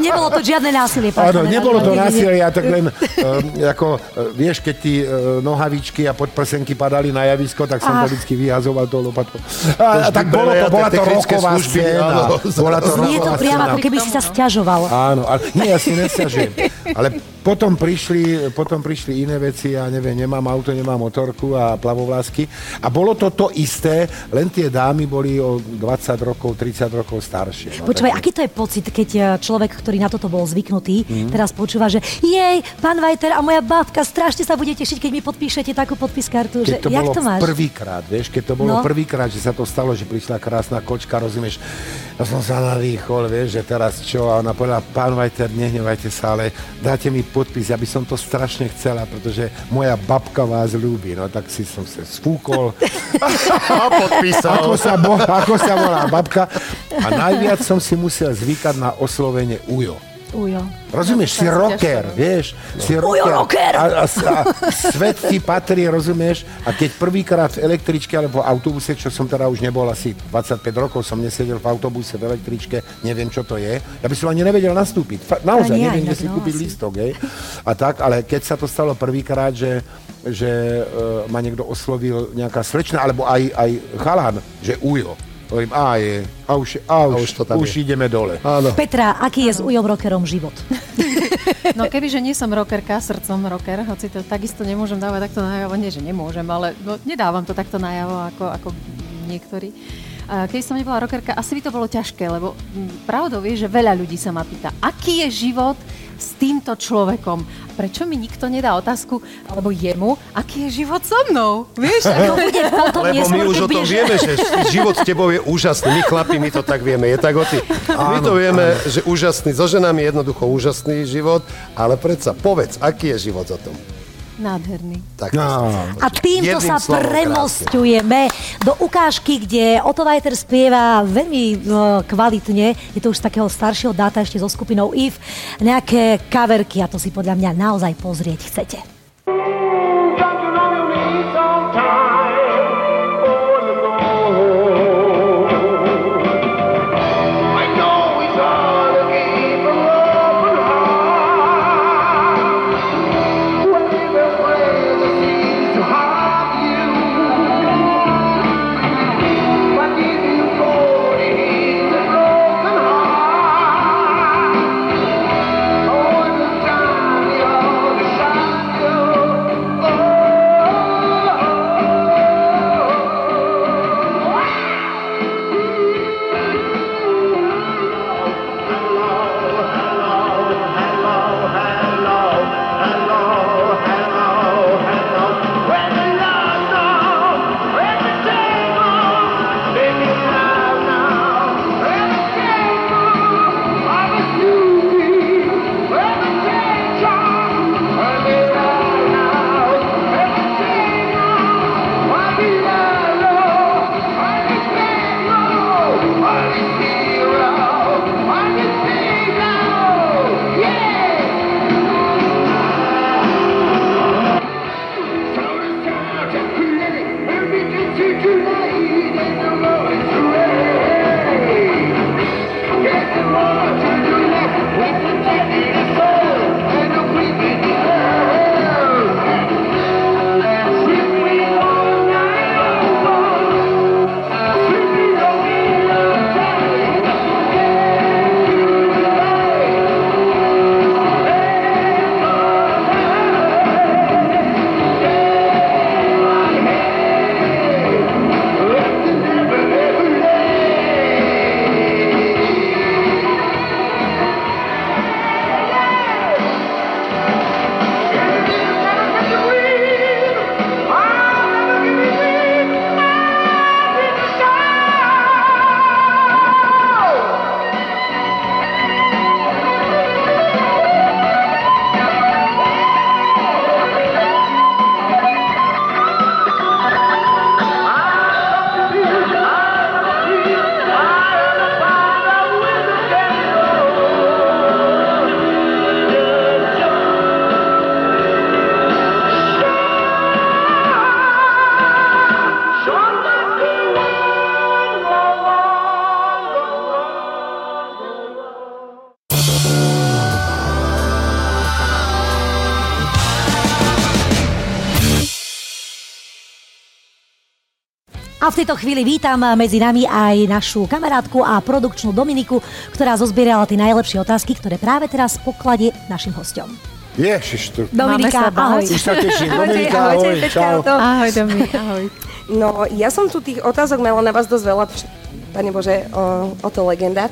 nebolo to žiadne násilie. Áno, nebolo to násilie, ja tak len, uh, ako, uh, vieš, keď ti uh, nohavičky a podprsenky padali na javisko, tak som Ach. to vždy vyhazoval to lopatkou. A, a tak bolo to, bola to roková scéna. Bola to Nie je to priamo, ako keby si sa stiažoval. Áno, ale nie, ja si nestiažujem. Ale potom prišli, potom prišli iné veci, ja neviem, nemám auto, nemám motorku a plavovlásky. A bolo to to isté, len tie dámy boli o 20 rokov, 30 rokov staršie. No, Počúvaj, aký to je pocit, keď eh, človek, ktorý na toto bol zvyknutý, mm. teraz počúva, že jej, pán Vajter a moja babka, strašne sa bude tešiť, keď mi podpíšete takú podpiskartu. Keď že, to jak bolo to máš? prvýkrát, vieš, keď to bolo no. prvýkrát, že sa to stalo, že prišla krásna kočka, rozumieš, ja som sa nadýchol, vieš, že teraz čo, a ona povedala, pán Vajter, nehnevajte sa, ale dáte mi podpis, ja by som to strašne chcela, pretože moja babka vás ľúbi. No tak si som sa sfúkol. A podpísal. Ako sa, bo, ako sa volá babka. A najviac som si musel zvykať na oslovenie Ujo. Ujo. Rozumieš, si rocker, vieš? Si rocker. Ujo, rocker. A, a, a svet ti patrí, rozumieš? A keď prvýkrát v električke alebo autobuse, čo som teda už nebol asi 25 rokov, som nesedel v autobuse, v električke, neviem, čo to je. Ja by som ani nevedel nastúpiť. Naozaj, ani neviem, kde si no, kúpiť asi. lístok, hej? A tak, ale keď sa to stalo prvýkrát, že, že uh, ma niekto oslovil nejaká slečna, alebo aj, aj chalan, že ujo Hovorím, a je, a už, a už, a už, to tam už je. ideme dole. Áno. Petra, aký je s ujom rockerom život? no kebyže nie som rockerka, srdcom rocker, hoci to takisto nemôžem dávať takto najavo, nie že nemôžem, ale no, nedávam to takto najavo ako, ako niektorí. Keď som nebola rockerka, asi by to bolo ťažké, lebo pravdou je, že veľa ľudí sa ma pýta, aký je život s týmto človekom. Prečo mi nikto nedá otázku, alebo jemu, aký je život so mnou? Vieš, ako bude potom Lebo my už o tom budeš... vieme, že život s tebou je úžasný. My chlapi, my to tak vieme. Je tak o ty. My to vieme, áno. že úžasný. So ženami je jednoducho úžasný život, ale predsa povedz, aký je život o tom? Nádherný. Tak, no. A týmto sa premostujeme do ukážky, kde Otto Vajter spieva veľmi uh, kvalitne. Je to už z takého staršieho dáta ešte so skupinou IF. Nejaké kaverky a to si podľa mňa naozaj pozrieť chcete. V tejto chvíli vítam medzi nami aj našu kamarátku a produkčnú Dominiku, ktorá zozbierala tie najlepšie otázky, ktoré práve teraz pokladie našim hostom. Ježiš, tu. Dominika, sa ahoj. Už sa teším. Dominika, ahoj, Peťka, čau. Ahoj, Domi, ahoj. No, ja som tu tých otázok mala na vás dosť veľa, Pane Bože, o, o to legenda.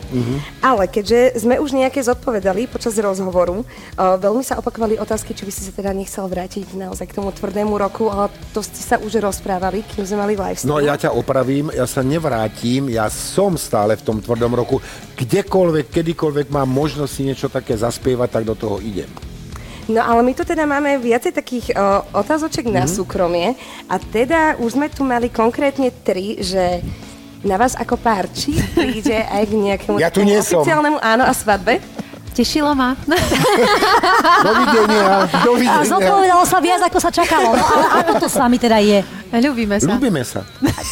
Ale keďže sme už nejaké zodpovedali počas rozhovoru, veľmi sa opakovali otázky, či by si sa teda nechcel vrátiť naozaj k tomu tvrdému roku, ale to ste sa už rozprávali, kým sme mali live No ja ťa opravím, ja sa nevrátim, ja som stále v tom tvrdom roku. Kdekoľvek, kedykoľvek mám možnosť si niečo také zaspievať, tak do toho idem. No ale my tu teda máme viacej takých o, otázoček na súkromie a teda už sme tu mali konkrétne tri, že na vás ako pár, či príde aj k nejakému Ja tu nie som. oficiálnemu áno a svadbe? Tešilo ma. Dovidenia, A dovidenia. zodpovedalo sa viac, ako sa čakalo. No ale ako to s vami teda je? Ľúbime sa. Ľúbime sa.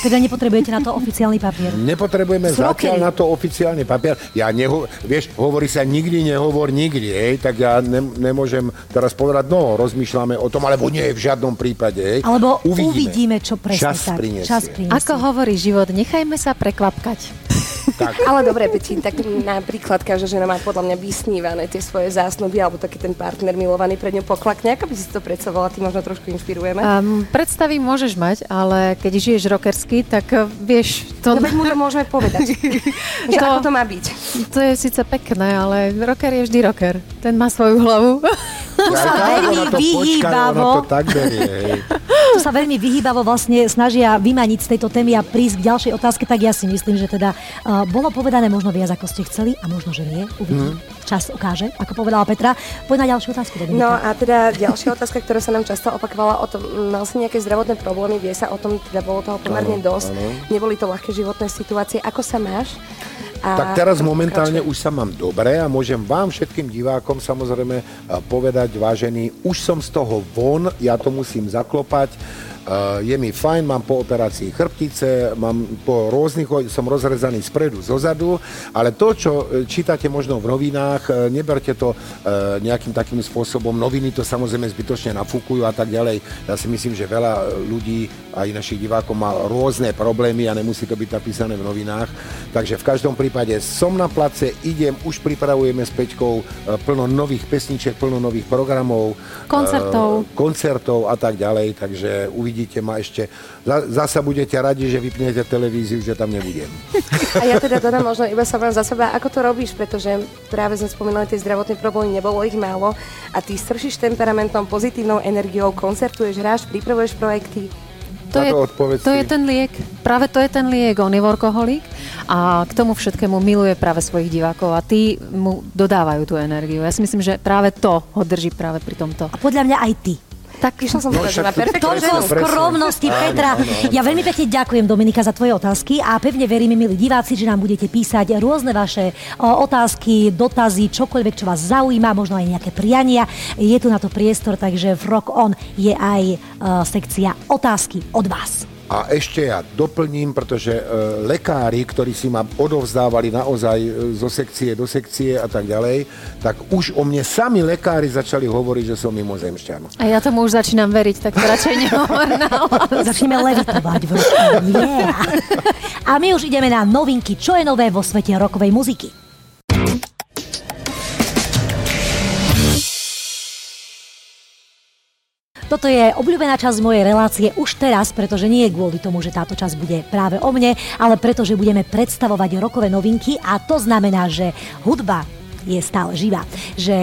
Teda nepotrebujete na to oficiálny papier. Nepotrebujeme Sú zatiaľ na to oficiálny papier. Ja neho, vieš, hovorí sa nikdy nehovor nikdy, hej, tak ja ne, nemôžem teraz povedať, no, rozmýšľame o tom, alebo nie v žiadnom prípade, hej. Alebo uvidíme, čo presne Čas tak. prinesie. Čas prinesie. Ako hovorí život, nechajme sa prekvapkať. Tak, Ale dobre, Petín, tak napríklad každá žena má podľa mňa vysnívané tie svoje zásnuby, alebo taký ten partner milovaný pred ňou poklakne. Ako by si to predstavovala? Ty možno trošku inšpirujeme. Um, predstavy môžeš mať, ale keď žiješ rockersky, tak uh, vieš, to, No veď mu to môžeme povedať. že To- ako to má byť. to je síce pekné, ale rocker je vždy rocker. Ten má svoju hlavu. Tu aj sa veľmi vyhýbavo, to tak berie, hej. Tu sa veľmi vyhýbavo vlastne snažia vymaniť z tejto témy a prísť k ďalšej otázke, tak ja si myslím, že teda uh, bolo povedané možno viac, ako ste chceli a možno, že nie. Uvidím. Čas ukáže, ako povedala Petra. Poď na ďalšiu otázku, Dominika. No a teda ďalšia otázka, ktorá sa nám často opakovala o tom, mal si nejaké zdravotné problémy, vie sa o tom, teda bolo toho pomerne dosť. áno. Neboli to ľahké životné situácie. Ako sa máš? A Tak teraz momentálne pokračuje? už sa mám dobre a môžem vám všetkým divákom samozrejme eh, povedať, vážení, už som z toho von, ja to musím zaklopať. Eh, je mi fajn, mám po operácii chrbtice, mám po rôznych, som rozrezaný spredu, zozadu, ale to, čo eh, čítate možno v novinách, eh, neberte to nejakým takým spôsobom, noviny to samozrejme zbytočne nafúkujú a tak ďalej. Ja si myslím, že veľa ľudí, aj našich divákov má rôzne problémy a nemusí to byť napísané v novinách. Takže v každom prípade som na place, idem, už pripravujeme s Peťkou plno nových pesničiek, plno nových programov. Koncertov. koncertov a tak ďalej, takže uvidíte ma ešte. Za- Zasa budete radi, že vypnete televíziu, že tam nebudem. A ja teda dodám možno iba sa vám za seba, ako to robíš, pretože práve sme spomínali tie zdravotné problémy, nebolo ich málo a ty stršíš temperamentom, pozitívnou energiou, koncertuješ, hráš, pripravuješ projekty. To je, to je ten liek. Práve to je ten liek. On je workoholik a k tomu všetkému miluje práve svojich divákov a tí mu dodávajú tú energiu. Ja si myslím, že práve to ho drží práve pri tomto. A podľa mňa aj ty. Tak Išla som No, má to- perfektnú Toľko skromnosti, Áno, Petra. áno, áno. Ja veľmi pekne ďakujem, Dominika, za tvoje otázky a pevne veríme, milí diváci, že nám budete písať rôzne vaše o, otázky, dotazy, čokoľvek, čo vás zaujíma, možno aj nejaké priania. Je tu na to priestor, takže v Rock On je aj sekcia otázky od vás. A ešte ja doplním, pretože e, lekári, ktorí si ma odovzdávali naozaj e, zo sekcie do sekcie a tak ďalej, tak už o mne sami lekári začali hovoriť, že som mimozemšťan. A ja tomu už začínam veriť, tak to radšej nehovor. Začneme levitovať v. Yeah. A my už ideme na novinky, čo je nové vo svete rokovej muziky. Toto je obľúbená časť mojej relácie už teraz, pretože nie je kvôli tomu, že táto časť bude práve o mne, ale preto, že budeme predstavovať rokové novinky a to znamená, že hudba je stále živá. Že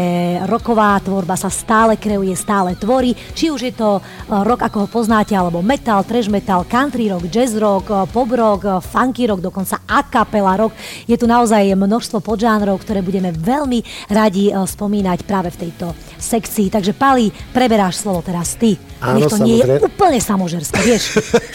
roková tvorba sa stále kreuje, stále tvorí. Či už je to eh, rock, ako ho poznáte, alebo metal, trash metal, country rock, jazz rock, eh, pop rock, eh, funky rock, dokonca a cappella rock. Je tu naozaj množstvo podžánrov, ktoré budeme veľmi radi spomínať práve v tejto sekcii. Takže Pali, preberáš slovo teraz ty. Áno, Nech to nie je samozrejme. úplne samožerské, vieš.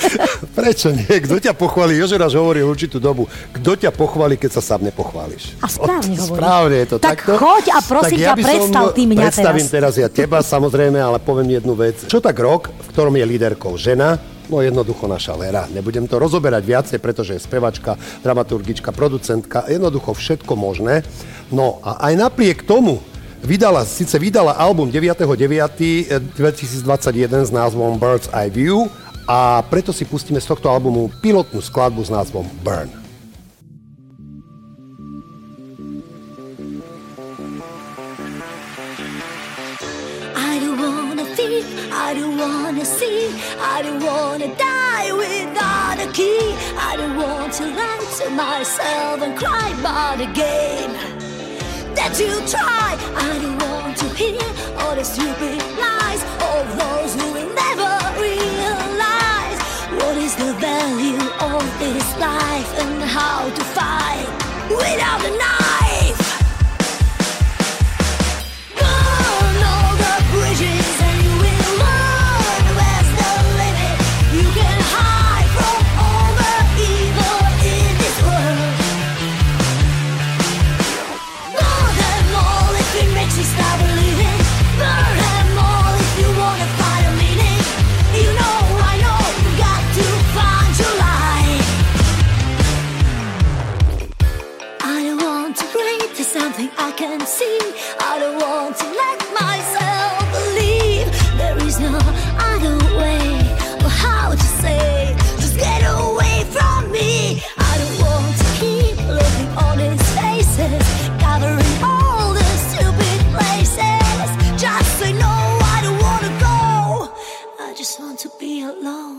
Prečo nie? Kto ťa pochválí? Jožeráš hovorí určitú dobu. Kto ťa pochválí, keď sa sám nepochváliš? A správne hovoríš. Správne je to Tak takto. choď a prosím ťa, by som predstav ty mňa Predstavím teraz. teraz. ja teba, samozrejme, ale poviem jednu vec. Čo tak rok, v ktorom je líderkou žena, No jednoducho naša Lera. Nebudem to rozoberať viacej, pretože je spevačka, dramaturgička, producentka, jednoducho všetko možné. No a aj napriek tomu vydala, síce vydala album 9.9.2021 s názvom Bird's Eye View, a preto si pustíme z tohto albumu pilotnú skladbu s názvom Burn. I don't wanna see, I don't wanna die without a key. I don't want to lie to myself and cry about a game that you try. I don't want to hear all the stupid lies of those who will never realize what is the value of this life and how to fight without a knife. Something I can see. I don't want to let myself believe there is no other way or how to say. Just get away from me. I don't want to keep looking on his faces, covering all the stupid places. Just say no, I don't wanna go. I just want to be alone.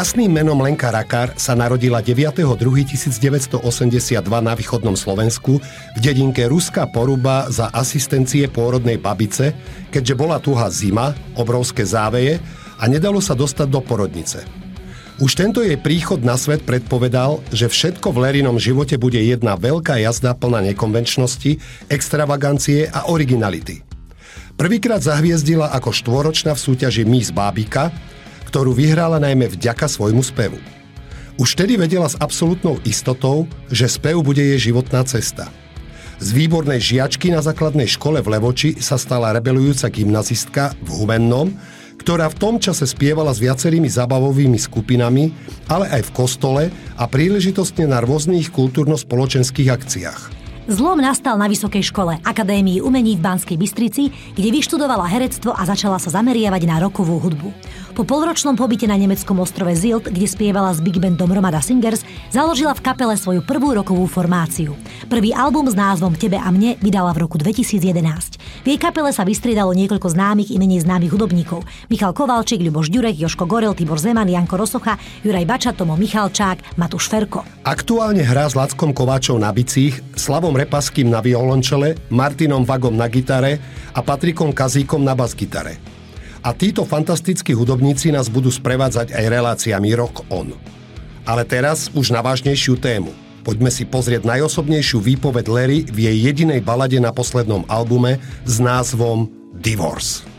Vlastným menom Lenka Rakar sa narodila 9.2.1982 na východnom Slovensku v dedinke Ruská poruba za asistencie pôrodnej babice, keďže bola tuha zima, obrovské záveje a nedalo sa dostať do porodnice. Už tento jej príchod na svet predpovedal, že všetko v Lerinom živote bude jedna veľká jazda plná nekonvenčnosti, extravagancie a originality. Prvýkrát zahviezdila ako štvoročná v súťaži Miss Bábika, ktorú vyhrala najmä vďaka svojmu spevu. Už vtedy vedela s absolútnou istotou, že spev bude jej životná cesta. Z výbornej žiačky na základnej škole v Levoči sa stala rebelujúca gymnazistka v Humennom, ktorá v tom čase spievala s viacerými zabavovými skupinami, ale aj v kostole a príležitostne na rôznych kultúrno-spoločenských akciách. Zlom nastal na Vysokej škole Akadémii umení v Banskej Bystrici, kde vyštudovala herectvo a začala sa zameriavať na rokovú hudbu. Po polročnom pobyte na nemeckom ostrove Zilt, kde spievala s big bandom Romada Singers, založila v kapele svoju prvú rokovú formáciu. Prvý album s názvom Tebe a mne vydala v roku 2011. V jej kapele sa vystriedalo niekoľko známych i menej známych hudobníkov. Michal Kovalčík, Ľuboš Ďurek, Joško Gorel, Tibor Zeman, Janko Rosocha, Juraj Bača, Tomo Michalčák, Matúš Ferko. Aktuálne hrá s Lackom Kováčov na bicích, Slavom Repaským na violončele, Martinom Vagom na gitare a Patrikom Kazíkom na basgitare. A títo fantastickí hudobníci nás budú sprevádzať aj reláciami Rock On. Ale teraz už na vážnejšiu tému. Poďme si pozrieť najosobnejšiu výpoveď Larry v jej jedinej balade na poslednom albume s názvom Divorce.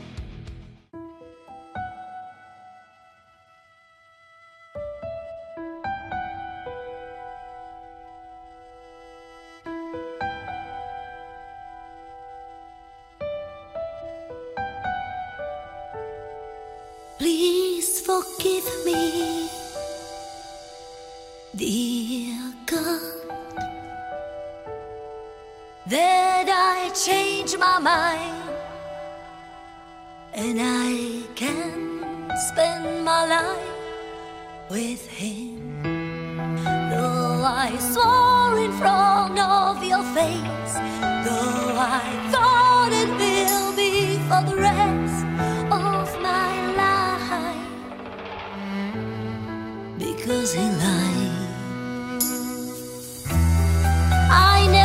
Mind and I can spend my life with Him. Though I swore in front of your face, though I thought it will be for the rest of my life because he lied. I never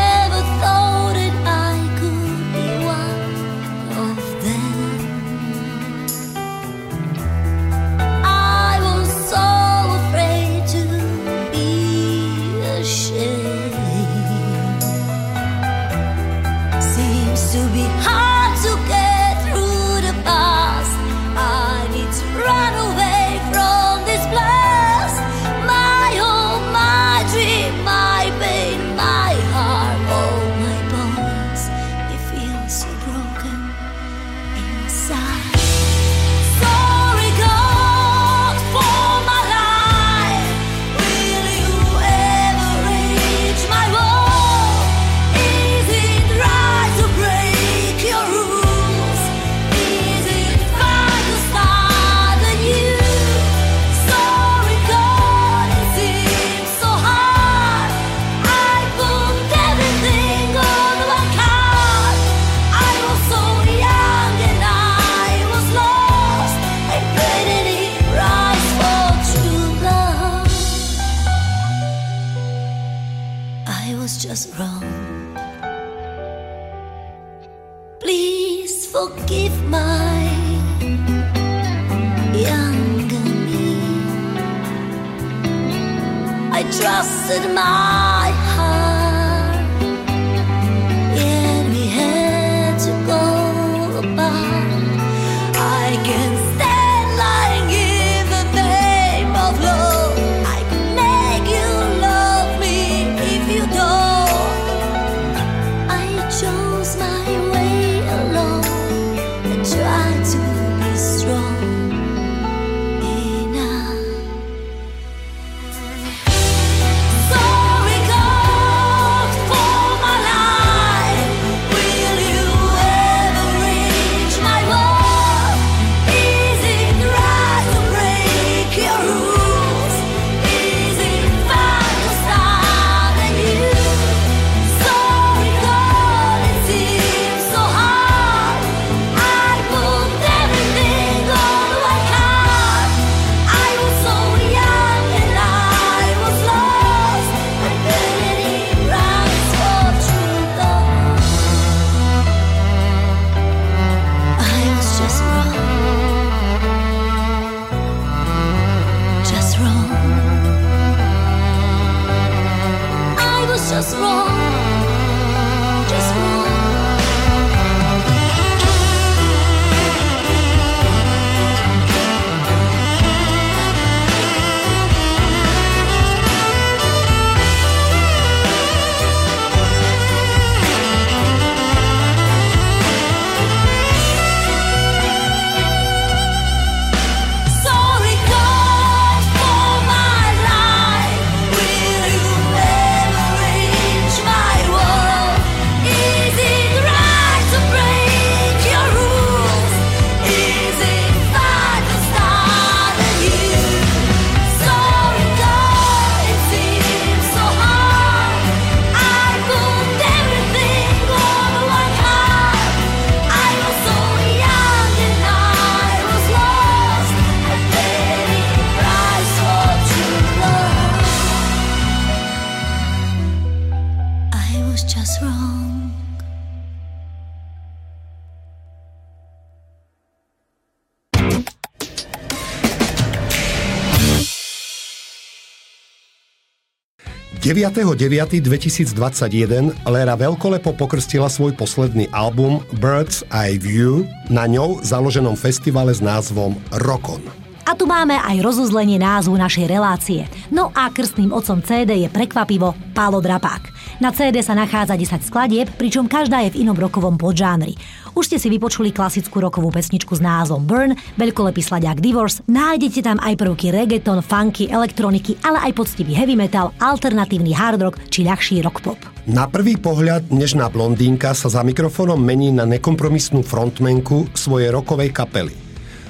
9.9.2021 Lera veľkolepo pokrstila svoj posledný album Bird's Eye View na ňou založenom festivale s názvom Rokon. A tu máme aj rozuzlenie názvu našej relácie. No a krstným otcom CD je prekvapivo Pálo Drapák. Na CD sa nachádza 10 skladieb, pričom každá je v inom rokovom podžánri. Už ste si vypočuli klasickú rokovú pesničku s názvom Burn, veľkolepý sladiak Divorce, nájdete tam aj prvky reggaeton, funky, elektroniky, ale aj poctivý heavy metal, alternatívny hard rock či ľahší rock pop. Na prvý pohľad nežná blondínka sa za mikrofónom mení na nekompromisnú frontmenku svojej rokovej kapely.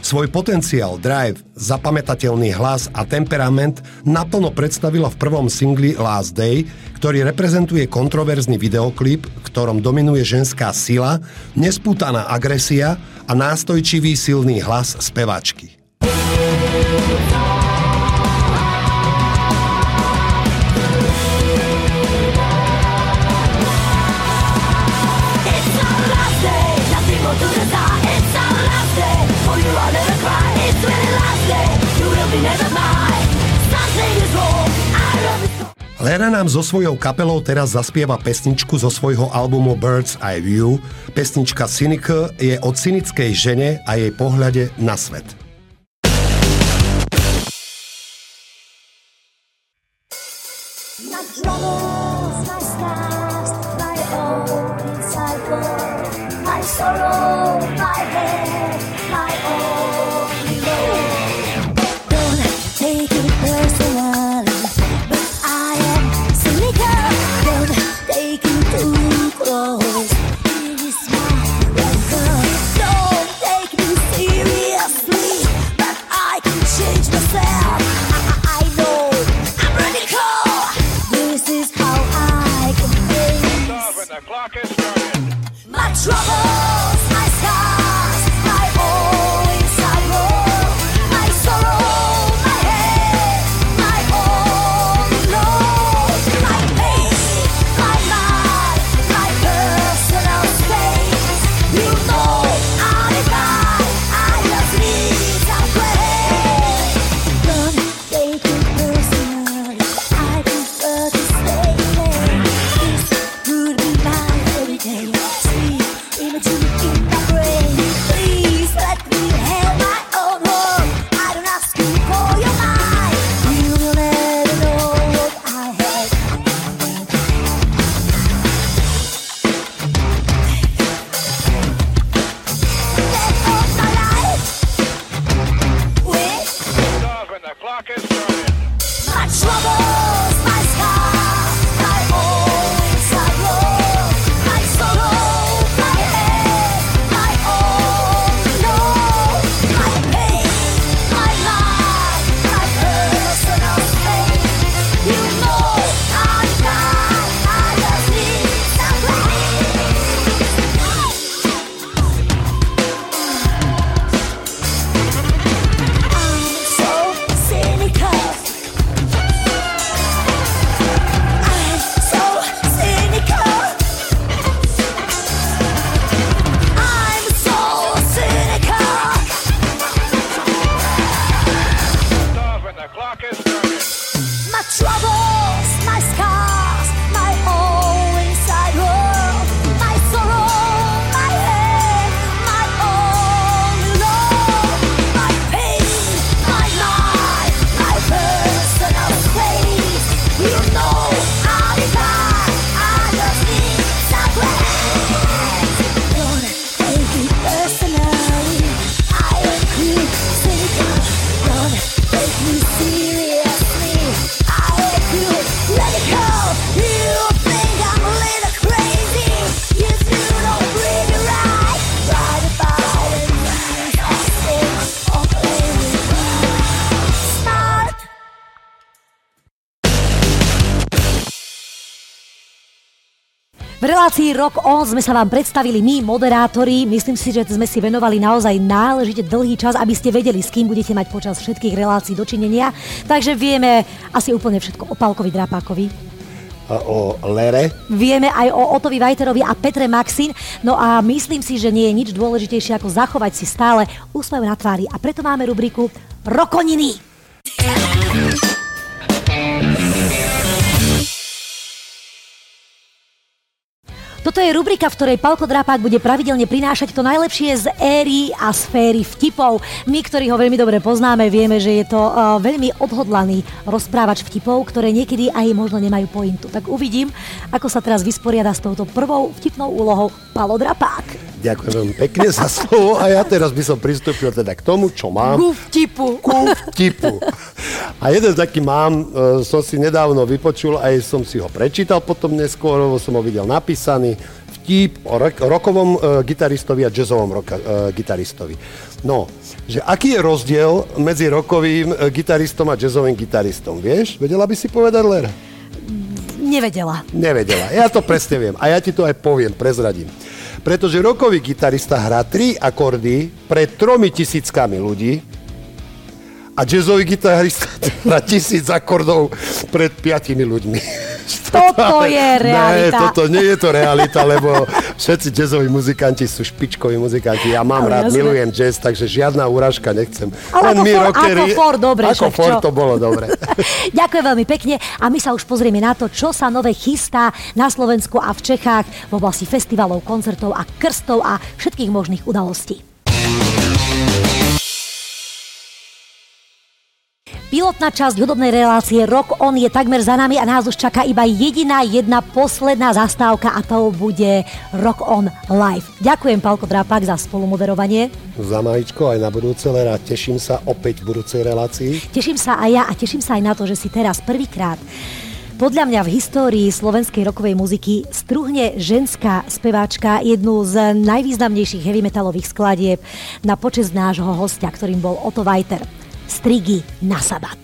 Svoj potenciál, drive, zapamätateľný hlas a temperament naplno predstavila v prvom singli Last Day, ktorý reprezentuje kontroverzný videoklip, v ktorom dominuje ženská sila, nespútaná agresia a nástojčivý silný hlas spevačky. Lera nám so svojou kapelou teraz zaspieva pesničku zo svojho albumu Bird's Eye View. Pesnička Cynical je o cynickej žene a jej pohľade na svet. My Rock On sme sa vám predstavili my, moderátori. Myslím si, že sme si venovali naozaj náležite dlhý čas, aby ste vedeli, s kým budete mať počas všetkých relácií dočinenia. Takže vieme asi úplne všetko o Palkovi Drapákovi. O Lere. Vieme aj o Otovi Vajterovi a Petre Maxin. No a myslím si, že nie je nič dôležitejšie ako zachovať si stále úsmev na tvári. A preto máme rubriku Rokoniny. Toto je rubrika, v ktorej Palko Drapák bude pravidelne prinášať to najlepšie z éry a sféry vtipov. My, ktorí ho veľmi dobre poznáme, vieme, že je to uh, veľmi odhodlaný rozprávač vtipov, ktoré niekedy aj možno nemajú pointu. Tak uvidím, ako sa teraz vysporiada s touto prvou vtipnou úlohou Palo Drapák. Ďakujem veľmi pekne za slovo a ja teraz by som pristúpil teda k tomu, čo mám. Ku vtipu. Ku vtipu. A jeden taký mám, e, som si nedávno vypočul, aj som si ho prečítal potom neskôr, lebo som ho videl napísaný. Vtip o rok, rokovom e, gitaristovi a jazzovom roka, e, gitaristovi. No, že aký je rozdiel medzi rokovým gitaristom a jazzovým gitaristom, vieš? Vedela by si povedať, Lera? Nevedela. Nevedela. Ja to presne viem. A ja ti to aj poviem, prezradím. Pretože rokový gitarista hrá tri akordy pred tromi tisíckami ľudí a jazzový gitarista hrá tisíc akordov pred piatimi ľuďmi. Toto je realita. Nie, toto nie je to realita, lebo všetci jazzoví muzikanti sú špičkoví muzikanti. Ja mám Ale rád, jasné. milujem jazz, takže žiadna úražka nechcem. Ale Len ako my for- rockery... ako for, dobre, Ako však for to bolo dobre. Ďakujem veľmi pekne a my sa už pozrieme na to, čo sa nové chystá na Slovensku a v Čechách v oblasti festivalov, koncertov a krstov a všetkých možných udalostí. Pilotná časť hudobnej relácie Rock On je takmer za nami a nás už čaká iba jediná, jedna posledná zastávka a to bude Rock On Live. Ďakujem, Palko Drápak, za spolumoderovanie. Za maličko aj na budúce, Lera. Teším sa opäť v budúcej relácii. Teším sa aj ja a teším sa aj na to, že si teraz prvýkrát podľa mňa v histórii slovenskej rokovej muziky struhne ženská speváčka jednu z najvýznamnejších heavy metalových skladieb na počest nášho hostia, ktorým bol Otto Vajter. Strigy na sabat.